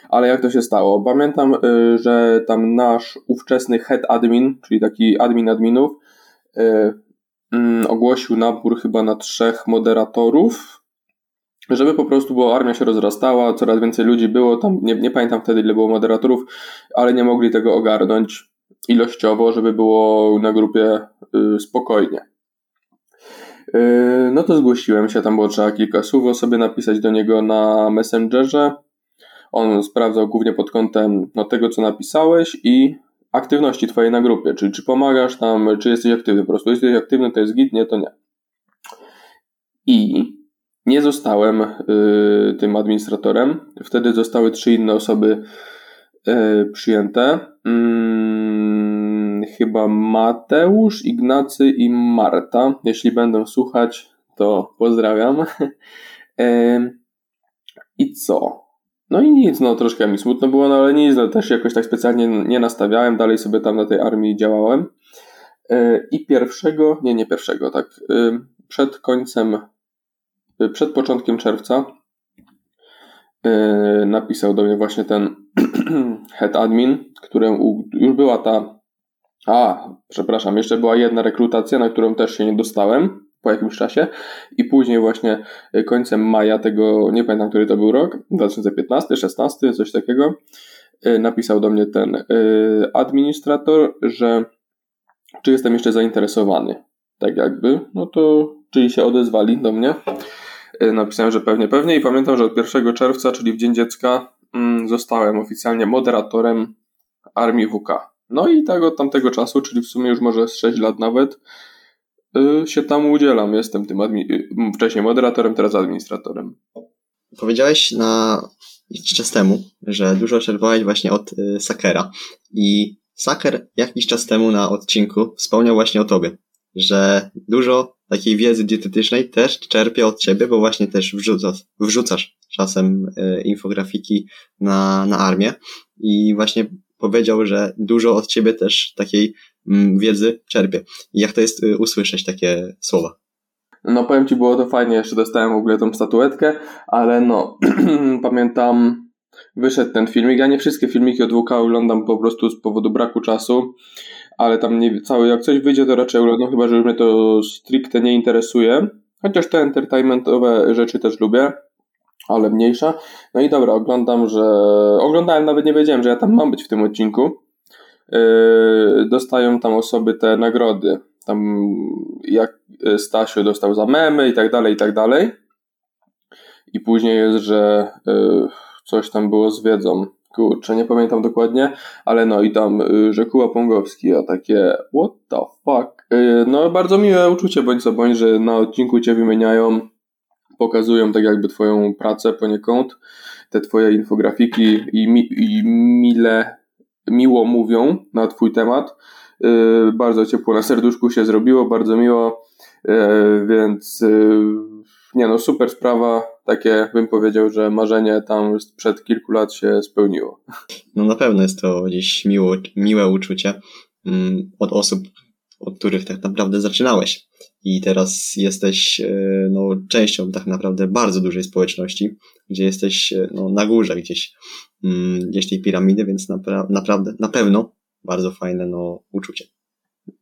Ale jak to się stało? Pamiętam, y, że tam nasz ówczesny head admin, czyli taki admin adminów, y, mm, ogłosił nabór chyba na trzech moderatorów, żeby po prostu, bo armia się rozrastała, coraz więcej ludzi było, tam nie, nie pamiętam wtedy ile było moderatorów, ale nie mogli tego ogarnąć ilościowo, żeby było na grupie y, spokojnie. Y, no to zgłosiłem się, tam było trzeba kilka słów sobie napisać do niego na Messengerze. On sprawdzał głównie pod kątem no, tego, co napisałeś i aktywności twojej na grupie, czy, czy pomagasz tam, czy jesteś aktywny, po prostu jesteś aktywny, to jest git, nie, to nie. I nie zostałem y, tym administratorem. Wtedy zostały trzy inne osoby y, przyjęte. Y, chyba Mateusz, Ignacy i Marta. Jeśli będą słuchać, to pozdrawiam. Y, I co? No i nic, no troszkę mi smutno było, no ale nic, no też jakoś tak specjalnie nie nastawiałem, dalej sobie tam na tej armii działałem. I pierwszego, nie, nie pierwszego, tak, przed końcem przed początkiem czerwca yy, napisał do mnie właśnie ten head admin, którym już była ta. A, przepraszam, jeszcze była jedna rekrutacja, na którą też się nie dostałem po jakimś czasie i później właśnie końcem maja tego, nie pamiętam który to był rok, 2015, 16, coś takiego, yy, napisał do mnie ten administrator, że czy jestem jeszcze zainteresowany. Tak jakby, no to czyli się odezwali do mnie. Y, napisałem, że pewnie, pewnie i pamiętam, że od 1 czerwca, czyli w Dzień Dziecka, mm, zostałem oficjalnie moderatorem Armii WK. No i tak od tamtego czasu, czyli w sumie już może z 6 lat nawet, y, się tam udzielam. Jestem tym admi- y, wcześniej moderatorem, teraz administratorem. Powiedziałeś na jakiś czas temu, że dużo czerpałeś właśnie od Sakera i Saker jakiś czas temu na odcinku wspomniał właśnie o tobie, że dużo takiej wiedzy dietetycznej też czerpię od ciebie, bo właśnie też wrzucasz, wrzucasz czasem e, infografiki na, na armię i właśnie powiedział, że dużo od ciebie też takiej mm, wiedzy czerpie. Jak to jest e, usłyszeć takie słowa? No powiem Ci, było to fajnie, jeszcze dostałem w ogóle tą statuetkę, ale no, pamiętam, wyszedł ten filmik, ja nie wszystkie filmiki od WK oglądam po prostu z powodu braku czasu, ale tam nie, cały, jak coś wyjdzie, to raczej oglądam, chyba że mnie to stricte nie interesuje. Chociaż te entertainmentowe rzeczy też lubię, ale mniejsza. No i dobra, oglądam, że. Oglądałem, nawet nie wiedziałem, że ja tam mam być w tym odcinku. Yy, dostają tam osoby te nagrody. Tam jak Stasiu dostał za memy i tak dalej, i tak dalej. I później jest, że yy, coś tam było z wiedzą kurczę, nie pamiętam dokładnie, ale no i tam y, Rzekuła Pongowski, a takie what the fuck. Y, no bardzo miłe uczucie, bądź co bądź, że na odcinku cię wymieniają, pokazują tak jakby twoją pracę poniekąd, te twoje infografiki i, mi, i mile, miło mówią na twój temat. Y, bardzo ciepło na serduszku się zrobiło, bardzo miło, więc nie no, super sprawa. Takie bym powiedział, że marzenie tam sprzed kilku lat się spełniło. No na pewno jest to gdzieś miło, miłe uczucie mm, od osób, od których tak naprawdę zaczynałeś. I teraz jesteś e, no, częścią tak naprawdę bardzo dużej społeczności, gdzie jesteś e, no, na górze gdzieś, mm, gdzieś tej piramidy, więc napra naprawdę, na pewno bardzo fajne no, uczucie.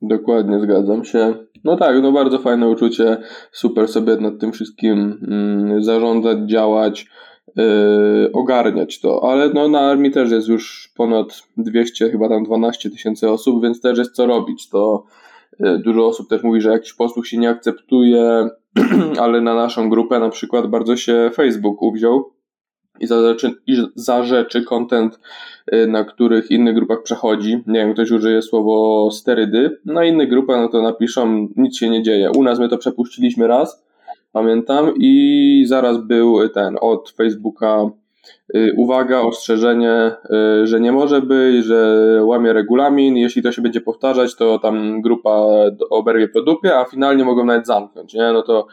Dokładnie, zgadzam się. No tak, no bardzo fajne uczucie, super sobie nad tym wszystkim mm, zarządzać, działać, yy, ogarniać to, ale no na armii też jest już ponad 200, chyba tam 12 tysięcy osób, więc też jest co robić, to yy, dużo osób też mówi, że jakiś posłuch się nie akceptuje, ale na naszą grupę na przykład bardzo się Facebook uwziął, i za rzeczy, i za rzeczy content, y, na których innych grupach przechodzi. Nie wiem, ktoś użyje słowo sterydy. Na innych grupach no to napiszą, nic się nie dzieje. U nas my to przepuściliśmy raz, pamiętam, i zaraz był ten od Facebooka y, uwaga, ostrzeżenie, y, że nie może być, że łamie regulamin, jeśli to się będzie powtarzać, to tam grupa oberwie po dupie, a finalnie mogą nawet zamknąć, nie? No to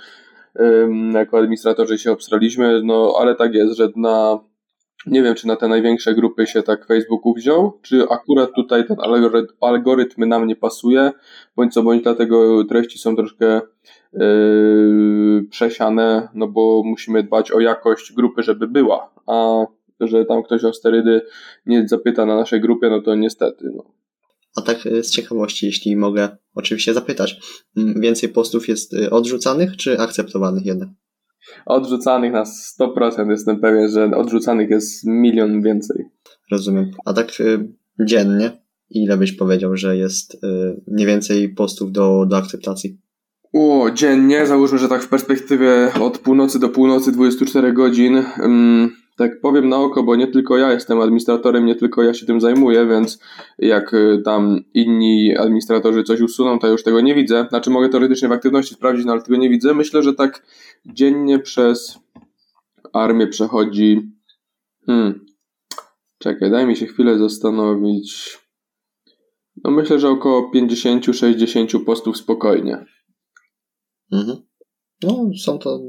jako administratorzy się obstraliśmy, no ale tak jest, że na nie wiem, czy na te największe grupy się tak Facebook wziął, czy akurat tutaj ten algorytm, algorytm nam nie pasuje, bądź co bądź dlatego treści są troszkę yy, przesiane, no bo musimy dbać o jakość grupy, żeby była, a że tam ktoś o sterydy nie zapyta na naszej grupie, no to niestety. No. A tak e, z ciekawości, jeśli mogę oczywiście zapytać, więcej postów jest e, odrzucanych czy akceptowanych jednak? Odrzucanych na 100% jestem pewien, że odrzucanych jest milion więcej. Rozumiem. A tak e, dziennie, ile byś powiedział, że jest mniej więcej postów do, do akceptacji? O, dziennie, załóżmy, że tak w perspektywie od północy do północy 24 godzin, tak powiem na oko, bo nie tylko ja jestem administratorem, nie tylko ja się tym zajmuję, więc jak y, tam inni administratorzy coś usuną, to ja już tego nie widzę. Znaczy mogę teoretycznie w aktywności sprawdzić, no ale tego nie widzę. Myślę, że tak dziennie przez armię przechodzi. Hmm. Czekaj, daj mi się chwilę zastanowić. No myślę, że około 50-60 postów spokojnie. Mhm. No, są to.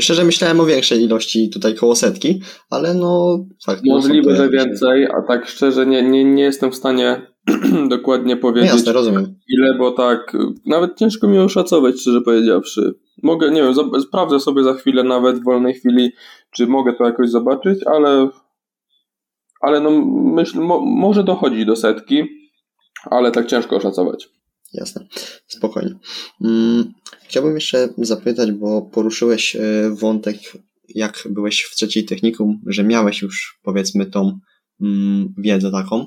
Szczerze myślałem o większej ilości tutaj koło setki, ale no fakt. Możliwe, że więcej, a tak szczerze nie, nie, nie jestem w stanie dokładnie powiedzieć. No jasne, rozumiem. Ile, bo tak nawet ciężko mi oszacować, szczerze powiedziawszy. Mogę, nie wiem, sprawdzę sobie za chwilę, nawet w wolnej chwili, czy mogę to jakoś zobaczyć, ale ale no myślę, mo, może dochodzi do setki, ale tak ciężko oszacować. Jasne, spokojnie. Mm, chciałbym jeszcze zapytać, bo poruszyłeś e, wątek, jak byłeś w trzeciej technikum, że miałeś już powiedzmy tą mm, wiedzę taką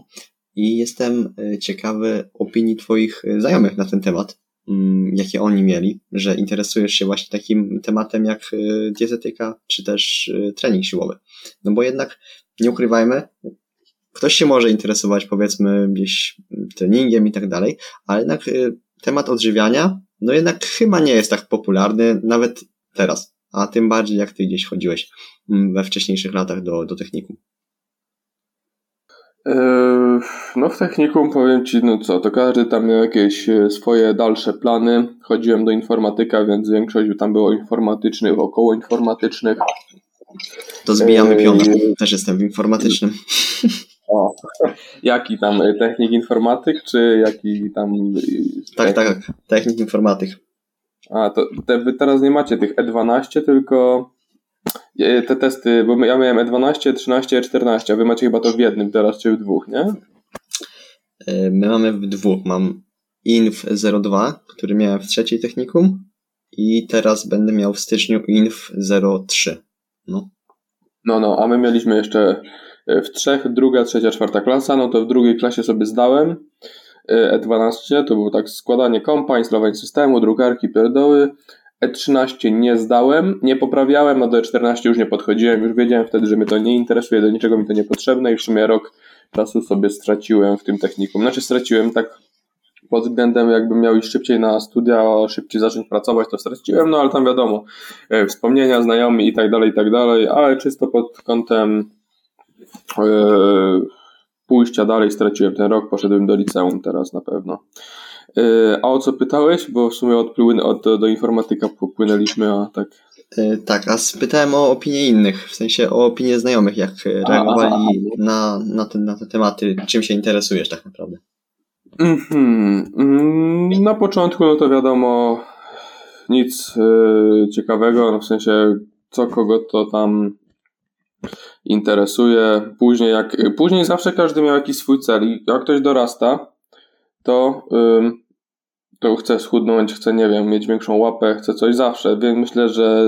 i jestem e, ciekawy opinii Twoich znajomych na ten temat, mm, jakie oni mieli, że interesujesz się właśnie takim tematem jak e, dietetyka, czy też trening siłowy. No bo jednak, nie ukrywajmy, ktoś się może interesować powiedzmy gdzieś treningiem i tak dalej, ale jednak y, temat odżywiania, no jednak chyba nie jest tak popularny nawet teraz, a tym bardziej jak ty gdzieś chodziłeś mm, we wcześniejszych latach do, do technikum. Yy, no w technikum powiem Ci, no co, to każdy tam miał jakieś e, swoje dalsze plany. Chodziłem do informatyka, więc większość tam było informatycznych, około informatycznych. To zbijamy piątkę. Też jestem w informatycznym. O, jaki tam y, technik informatyk, czy jaki tam. Y, tak, tak, technik informatyk. A, to te, wy teraz nie macie tych E12, tylko y, te testy, bo ja miałem E12, 13, 14, a wy macie chyba to w jednym teraz, czy w dwóch, nie? My mamy w dwóch. Mam INF 02, który miałem w trzeciej technikum i teraz będę miał w styczniu INF 03. No. No, no, a my mieliśmy jeszcze w trzech, druga, trzecia, czwarta klasa, no to w drugiej klasie sobie zdałem E12, to było tak składanie kompa, instalowanie systemu, drukarki, pierdoły. E13 nie zdałem, nie poprawiałem, a do E14 już nie podchodziłem, już wiedziałem wtedy, że mnie to nie interesuje, do niczego mi to niepotrzebne i w sumie rok czasu sobie straciłem w tym technikum. Znaczy straciłem tak pod względem jakbym miał iść szybciej na studia, szybciej zacząć pracować, to straciłem, no ale tam wiadomo, e, wspomnienia, znajomi i tak dalej, i tak dalej, ale czysto pod kątem E, pójścia dalej straciłem ten rok, poszedłem do liceum teraz na pewno. E, a o co pytałeś? Bo w sumie od, od, do informatyka popłynęliśmy, a tak. E, tak, a spytałem o opinie innych, w sensie o opinie znajomych, jak reagowali na, na, te, na te tematy, czym się interesujesz tak naprawdę. Mm-hmm. Na początku, no to wiadomo, nic ciekawego, no w sensie co kogo to tam interesuje. Później, jak, później zawsze każdy miał jakiś swój cel i jak ktoś dorasta, to, to chce schudnąć, chce, nie wiem, mieć większą łapę, chce coś zawsze. Więc myślę, że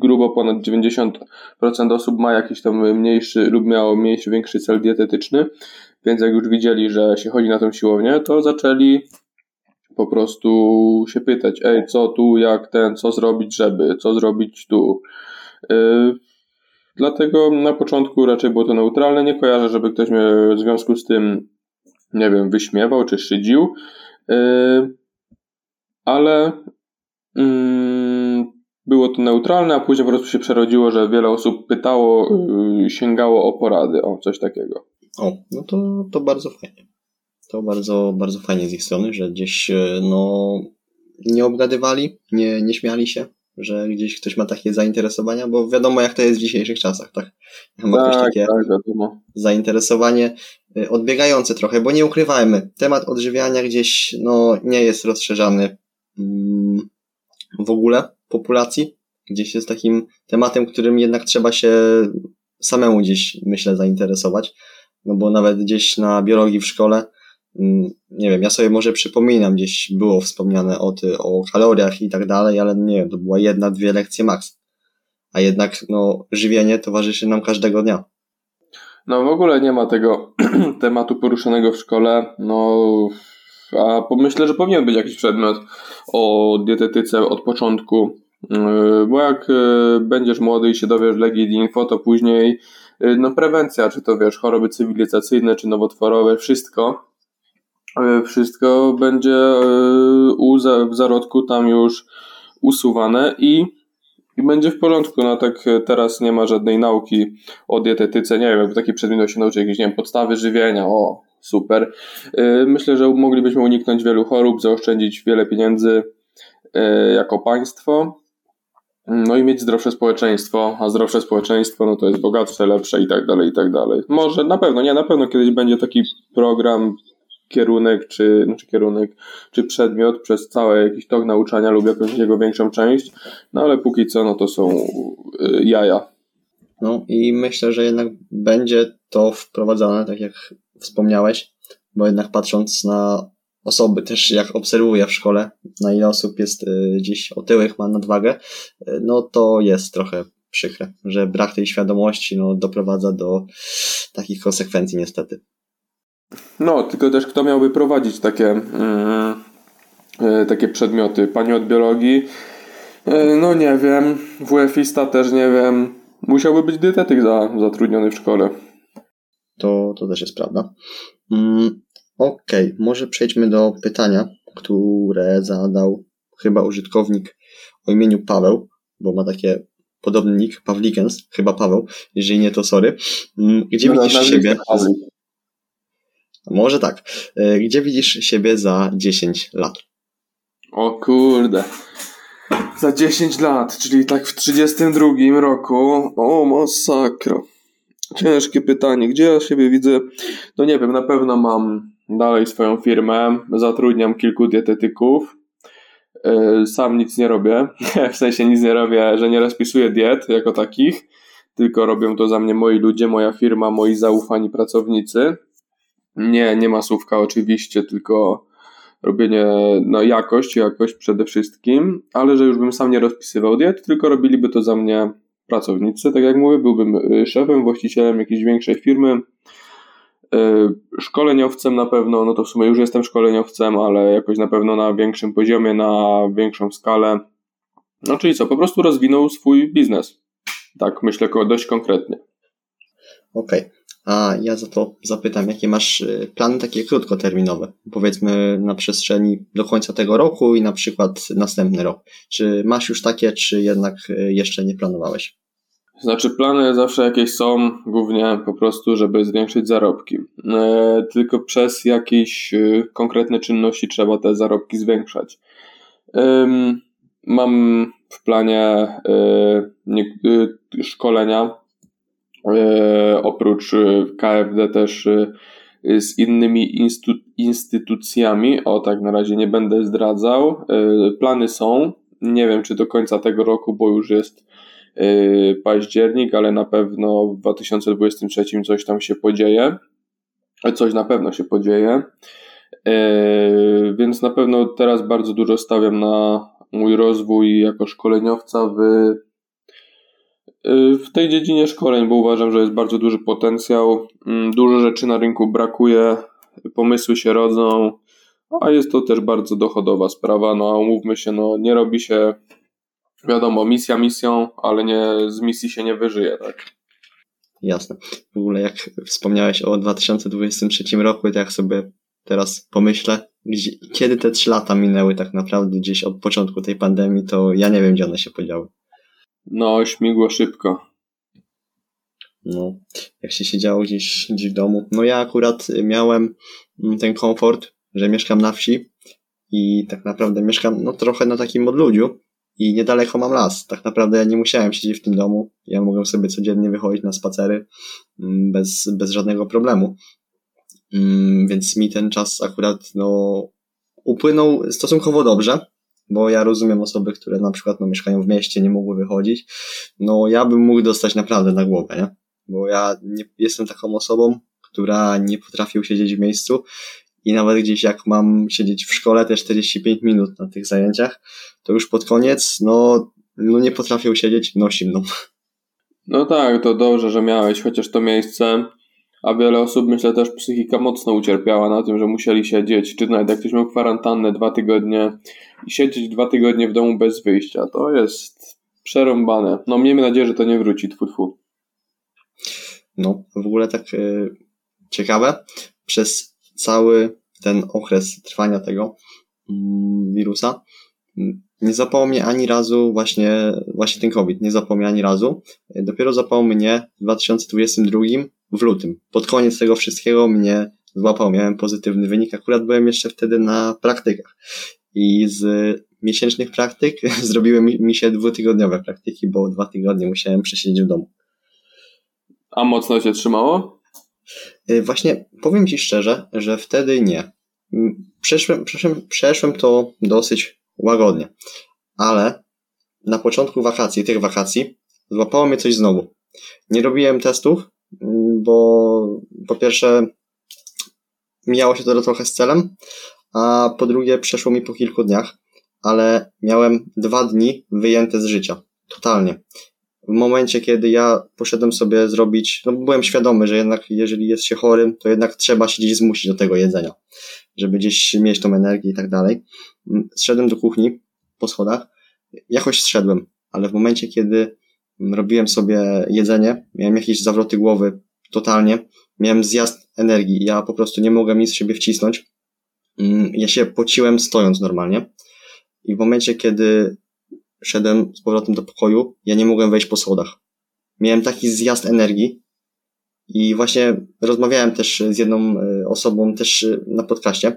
grubo ponad 90% osób ma jakiś tam mniejszy lub miało mniejszy, większy cel dietetyczny, więc jak już widzieli, że się chodzi na tą siłownię, to zaczęli po prostu się pytać, ej, co tu, jak ten, co zrobić, żeby, co zrobić tu. Dlatego na początku raczej było to neutralne. Nie kojarzę, żeby ktoś mnie w związku z tym, nie wiem, wyśmiewał czy szydził. Yy, ale mm, było to neutralne, a później po prostu się przerodziło, że wiele osób pytało, yy, sięgało o porady, o coś takiego. O, no to, to bardzo fajnie. To bardzo, bardzo fajnie z ich strony, że gdzieś e, no, nie obgadywali, nie, nie śmiali się, że gdzieś ktoś ma takie zainteresowania, bo wiadomo jak to jest w dzisiejszych czasach, tak? Ma tak, ktoś takie tak, wiadomo. zainteresowanie y, odbiegające trochę, bo nie ukrywajmy, temat odżywiania gdzieś no, nie jest rozszerzany mm, w ogóle populacji, gdzieś jest takim tematem, którym jednak trzeba się samemu gdzieś, myślę, zainteresować, no bo nawet gdzieś na biologii w szkole nie wiem, ja sobie może przypominam, gdzieś było wspomniane o, ty, o kaloriach i tak dalej, ale nie wiem, to była jedna, dwie lekcje maks. A jednak, no, żywienie towarzyszy nam każdego dnia. No w ogóle nie ma tego tematu poruszonego w szkole, no, a myślę, że powinien być jakiś przedmiot o dietetyce od początku, Yy, bo jak yy, będziesz młody i się dowiesz Legii Info, to później yy, no prewencja, czy to wiesz, choroby cywilizacyjne, czy nowotworowe, wszystko wszystko będzie u, w zarodku tam już usuwane i, i będzie w porządku. No tak teraz nie ma żadnej nauki o dietetyce, nie wiem, taki przedmiot się nauczy jakieś, nie wiem, podstawy żywienia, o, super. Myślę, że moglibyśmy uniknąć wielu chorób, zaoszczędzić wiele pieniędzy jako państwo. No i mieć zdrowsze społeczeństwo, a zdrowsze społeczeństwo no to jest bogatsze, lepsze i tak dalej, i tak dalej. Może na pewno, nie, na pewno kiedyś będzie taki program, kierunek, czy, znaczy kierunek, czy przedmiot przez cały jakiś tok nauczania lub jakąś jego większą część, no ale póki co no to są y, jaja. No i myślę, że jednak będzie to wprowadzane, tak jak wspomniałeś, bo jednak patrząc na osoby też jak obserwuję w szkole, na ile osób jest y, dziś otyłych, ma nadwagę, y, no to jest trochę przykre, że brak tej świadomości no, doprowadza do takich konsekwencji niestety. No, tylko też kto miałby prowadzić takie, yy, takie przedmioty? Pani od biologii? Yy, no nie wiem, WF-ista też nie wiem. Musiałby być dietetyk za, zatrudniony w szkole. To, to też jest prawda. Mm, Okej, okay, może przejdźmy do pytania, które zadał chyba użytkownik o imieniu Paweł, bo ma takie podobny nick, Pawlikens, chyba Paweł, jeżeli nie to sorry. Mm, gdzie no, widzisz siebie? Może tak. E, gdzie widzisz siebie za 10 lat? O kurde. Za 10 lat, czyli tak w 32 roku. O, masakra. Ciężkie pytanie. Gdzie ja siebie widzę? No nie wiem, na pewno mam dalej swoją firmę, zatrudniam kilku dietetyków. E, sam nic nie robię, w sensie nic nie robię, że nie rozpisuję diet jako takich, tylko robią to za mnie moi ludzie, moja firma, moi zaufani pracownicy. Nie, nie masówka oczywiście, tylko robienie no, jakość, jakość przede wszystkim, ale że już bym sam nie rozpisywał diet, tylko robiliby to za mnie pracownicy. Tak jak mówię, byłbym y, szefem, właścicielem jakiejś większej firmy, y, szkoleniowcem na pewno, no to w sumie już jestem szkoleniowcem, ale jakoś na pewno na większym poziomie, na większą skalę. No czyli co, po prostu rozwinął swój biznes. Tak myślę dość konkretnie. Okej. Okay. A ja za to zapytam, jakie masz y, plany takie krótkoterminowe, powiedzmy na przestrzeni do końca tego roku i na przykład następny rok. Czy masz już takie, czy jednak y, jeszcze nie planowałeś? Znaczy, plany zawsze jakieś są, głównie po prostu, żeby zwiększyć zarobki. E, tylko przez jakieś e, konkretne czynności trzeba te zarobki zwiększać. Mam w planie e, szkolenia oprócz e, KFD też e, z innymi instytucjami. O tak, na razie nie będę zdradzał. Plany są. Nie wiem, czy do końca tego roku, bo już jest październik, ale na pewno w 2023 coś tam się podzieje. Coś na pewno się podzieje. Więc na pewno teraz bardzo dużo stawiam na mój rozwój jako szkoleniowca w w tej dziedzinie szkoleń, bo uważam, że jest bardzo duży potencjał. Mm, dużo rzeczy na rynku brakuje, pomysły się rodzą, a jest to też bardzo dochodowa sprawa. No, umówmy się, no, nie robi się, wiadomo, misja misją, ale nie, z misji się nie wyżyje, tak? Jasne. W ogóle jak wspomniałeś o 2023 roku, to jak sobie teraz pomyślę, gdzie, kiedy te trzy lata minęły tak naprawdę gdzieś od początku tej pandemii, to ja nie wiem, gdzie one się podziały. No, śmigło szybko. No, jak się siedziało gdzieś, gdzieś w domu. No ja akurat miałem mm, ten komfort, że mieszkam na wsi i tak naprawdę mieszkam no trochę na takim odludziu i niedaleko mam las. Tak naprawdę ja nie musiałem siedzieć w tym domu. Ja mogłem sobie codziennie wychodzić na spacery mm, bez, bez żadnego problemu. Mm, więc mi ten czas akurat no upłynął stosunkowo dobrze bo ja rozumiem osoby, które na przykład no, mieszkają w mieście, nie mogły wychodzić, no ja bym mógł dostać naprawdę na głowę, nie? Bo ja nie, jestem taką osobą, która nie potrafi usiedzieć w miejscu i nawet gdzieś jak mam siedzieć w szkole te 45 minut na tych zajęciach, to już pod koniec, no, no nie potrafię usiedzieć, nosi mną. No tak, to dobrze, że miałeś chociaż to miejsce. A wiele osób, myślę, też psychika mocno ucierpiała na tym, że musieli siedzieć, czy nawet jak ktoś miał kwarantannę dwa tygodnie i siedzieć dwa tygodnie w domu bez wyjścia. To jest przerąbane. No miejmy nadzieję, że to nie wróci, tfu, tfu. No, w ogóle tak y, ciekawe, przez cały ten okres trwania tego y, wirusa nie zapał mnie ani razu właśnie, właśnie ten COVID, nie zapał mnie ani razu. Dopiero zapał mnie w 2022 w lutym. Pod koniec tego wszystkiego mnie złapał, miałem pozytywny wynik. Akurat byłem jeszcze wtedy na praktykach. I z miesięcznych praktyk zrobiły mi się dwutygodniowe praktyki, bo dwa tygodnie musiałem przesiedzieć w domu. A mocno się trzymało? Y, właśnie powiem Ci szczerze, że wtedy nie. Przeszłem, przeszłem, przeszłem to dosyć łagodnie. Ale na początku wakacji, tych wakacji, złapało mnie coś znowu. Nie robiłem testów, bo po pierwsze mijało się to trochę z celem, a po drugie przeszło mi po kilku dniach, ale miałem dwa dni wyjęte z życia. Totalnie. W momencie, kiedy ja poszedłem sobie zrobić, no byłem świadomy, że jednak jeżeli jest się chorym, to jednak trzeba się gdzieś zmusić do tego jedzenia, żeby gdzieś mieć tą energię i tak dalej. Zszedłem do kuchni po schodach, jakoś zszedłem, ale w momencie, kiedy robiłem sobie jedzenie, miałem jakieś zawroty głowy, totalnie, miałem zjazd energii, ja po prostu nie mogłem nic z siebie wcisnąć, mm, ja się pociłem stojąc normalnie i w momencie, kiedy szedłem z powrotem do pokoju, ja nie mogłem wejść po schodach. Miałem taki zjazd energii i właśnie rozmawiałem też z jedną e, osobą też e, na podcaście,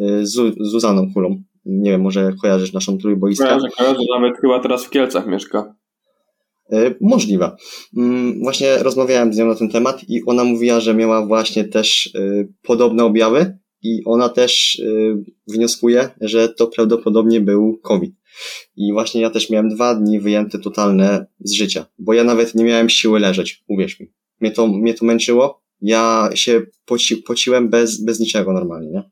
e, z Zuzaną Kulą. Nie wiem, może kojarzysz naszą trójboistkę. Kojarzę, kojarzę, nawet chyba teraz w Kielcach mieszka. Możliwe. Mm, właśnie rozmawiałem z nią na ten temat i ona mówiła, że miała właśnie też podobne objawy i ona też wnioskuje, że to prawdopodobnie był COVID. I właśnie ja też miałem dwa dni wyjęte totalne z życia, bo ja nawet nie miałem siły leżeć, uwierz mi. Mnie to, mnie to męczyło, ja się poci, pociłem bez, bez niczego normalnie, nie?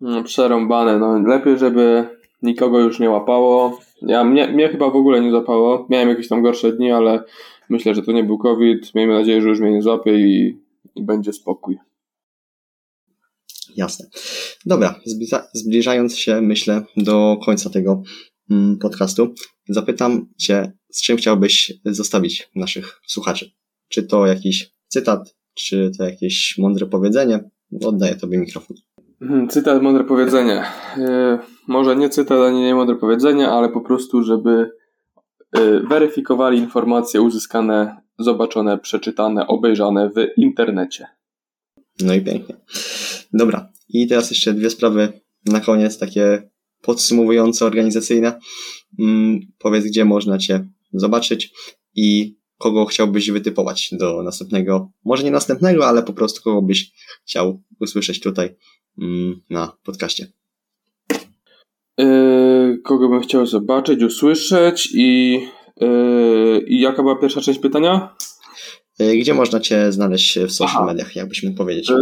No, przerąbane, no lepiej, żeby nikogo już nie łapało. Ja, mnie, mnie chyba w ogóle nie złapało. Miałem jakieś tam gorsze dni, ale myślę, że to nie był COVID. Miejmy nadzieję, że już mnie nie złapie i, i będzie spokój. Jasne. Dobra, zbliżając się, myślę, do końca tego mm, podcastu, zapytam Cię, z czym chciałbyś zostawić naszych słuchaczy? Czy to jakiś cytat, czy to jakieś mądre powiedzenie? Oddaję Tobie mikrofon. Mhm, cytat, mądre powiedzenie. Może nie cytat, ani nie mądre powiedzenie, ale po prostu, żeby yy, weryfikowali informacje uzyskane, zobaczone, przeczytane, obejrzane w internecie. No i pięknie. Dobra. I teraz jeszcze dwie sprawy na koniec, takie podsumowujące, organizacyjne. Mm, powiedz, gdzie można Cię zobaczyć i kogo chciałbyś wytypować do następnego, może nie następnego, ale po prostu kogo byś chciał usłyszeć tutaj mm, na podcaście. Yy, kogo bym chciał zobaczyć, usłyszeć i, yy, i jaka była pierwsza część pytania? E, gdzie można Cię znaleźć w social Aha. mediach, jakbyś mógł powiedzieć? E,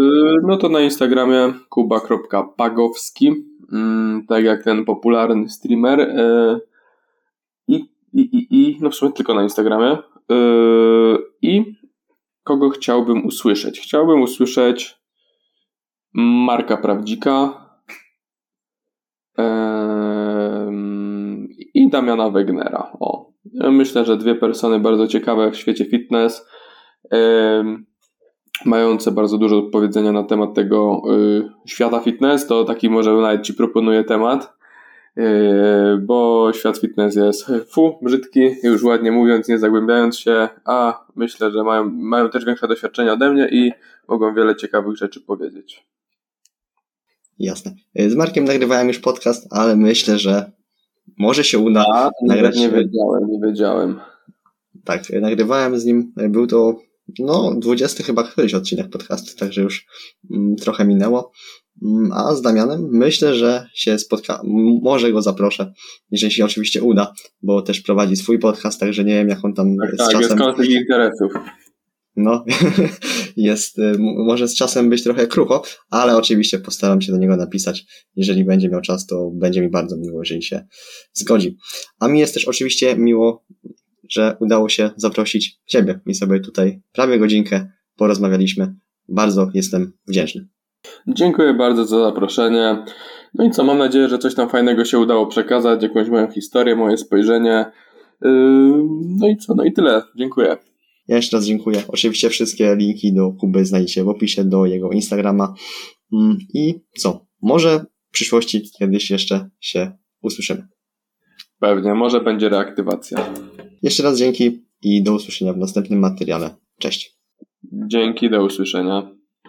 no to na Instagramie kuba.pagowski, mm, tak jak ten popularny streamer. E, I, i, i, i no w sumie tylko na Instagramie. I kogo chciałbym usłyszeć? Chciałbym usłyszeć Marka Prawdzika i Damiana Wegnera. O, myślę, że dwie persony bardzo ciekawe w świecie fitness mające bardzo dużo do powiedzenia na temat tego y, świata fitness, to taki może nawet Ci proponuję temat, y, bo świat fitness jest fu, brzydki, już ładnie mówiąc, nie zagłębiając się, a myślę, że mają, mają też większe doświadczenie ode mnie i mogą wiele ciekawych rzeczy powiedzieć. Jasne. Z Markiem nagrywałem już podcast, ale myślę, że może się uda a, nagrać. Nie wiedziałem, nie wiedziałem. Tak, nagrywałem z nim, był to no, 20 chyba któryś odcinek podcastu, także już mm, trochę minęło. Mm, a z Damianem myślę, że się spotka. Może go zaproszę, jeżeli się oczywiście uda, bo też prowadzi swój podcast, także nie wiem, jak on tam tak, z tak, czasem. Jest konflikt interesów. No, jest, y, może z czasem być trochę krucho, ale oczywiście postaram się do niego napisać. Jeżeli będzie miał czas, to będzie mi bardzo miło, jeżeli się zgodzi. A mi jest też oczywiście miło że udało się zaprosić Ciebie i sobie tutaj prawie godzinkę porozmawialiśmy. Bardzo jestem wdzięczny. Dziękuję bardzo za zaproszenie. No i co, mam nadzieję, że coś tam fajnego się udało przekazać, jakąś moją historię, moje spojrzenie. Yy, no i co, no i tyle. Dziękuję. Ja jeszcze raz dziękuję. Oczywiście wszystkie linki do Kuby znajdziecie w opisie do jego Instagrama. Mm, I co? Może w przyszłości kiedyś jeszcze się usłyszymy. Pewnie, może będzie reaktywacja. Jeszcze raz dzięki i do usłyszenia w następnym materiale. Cześć. Dzięki, do usłyszenia.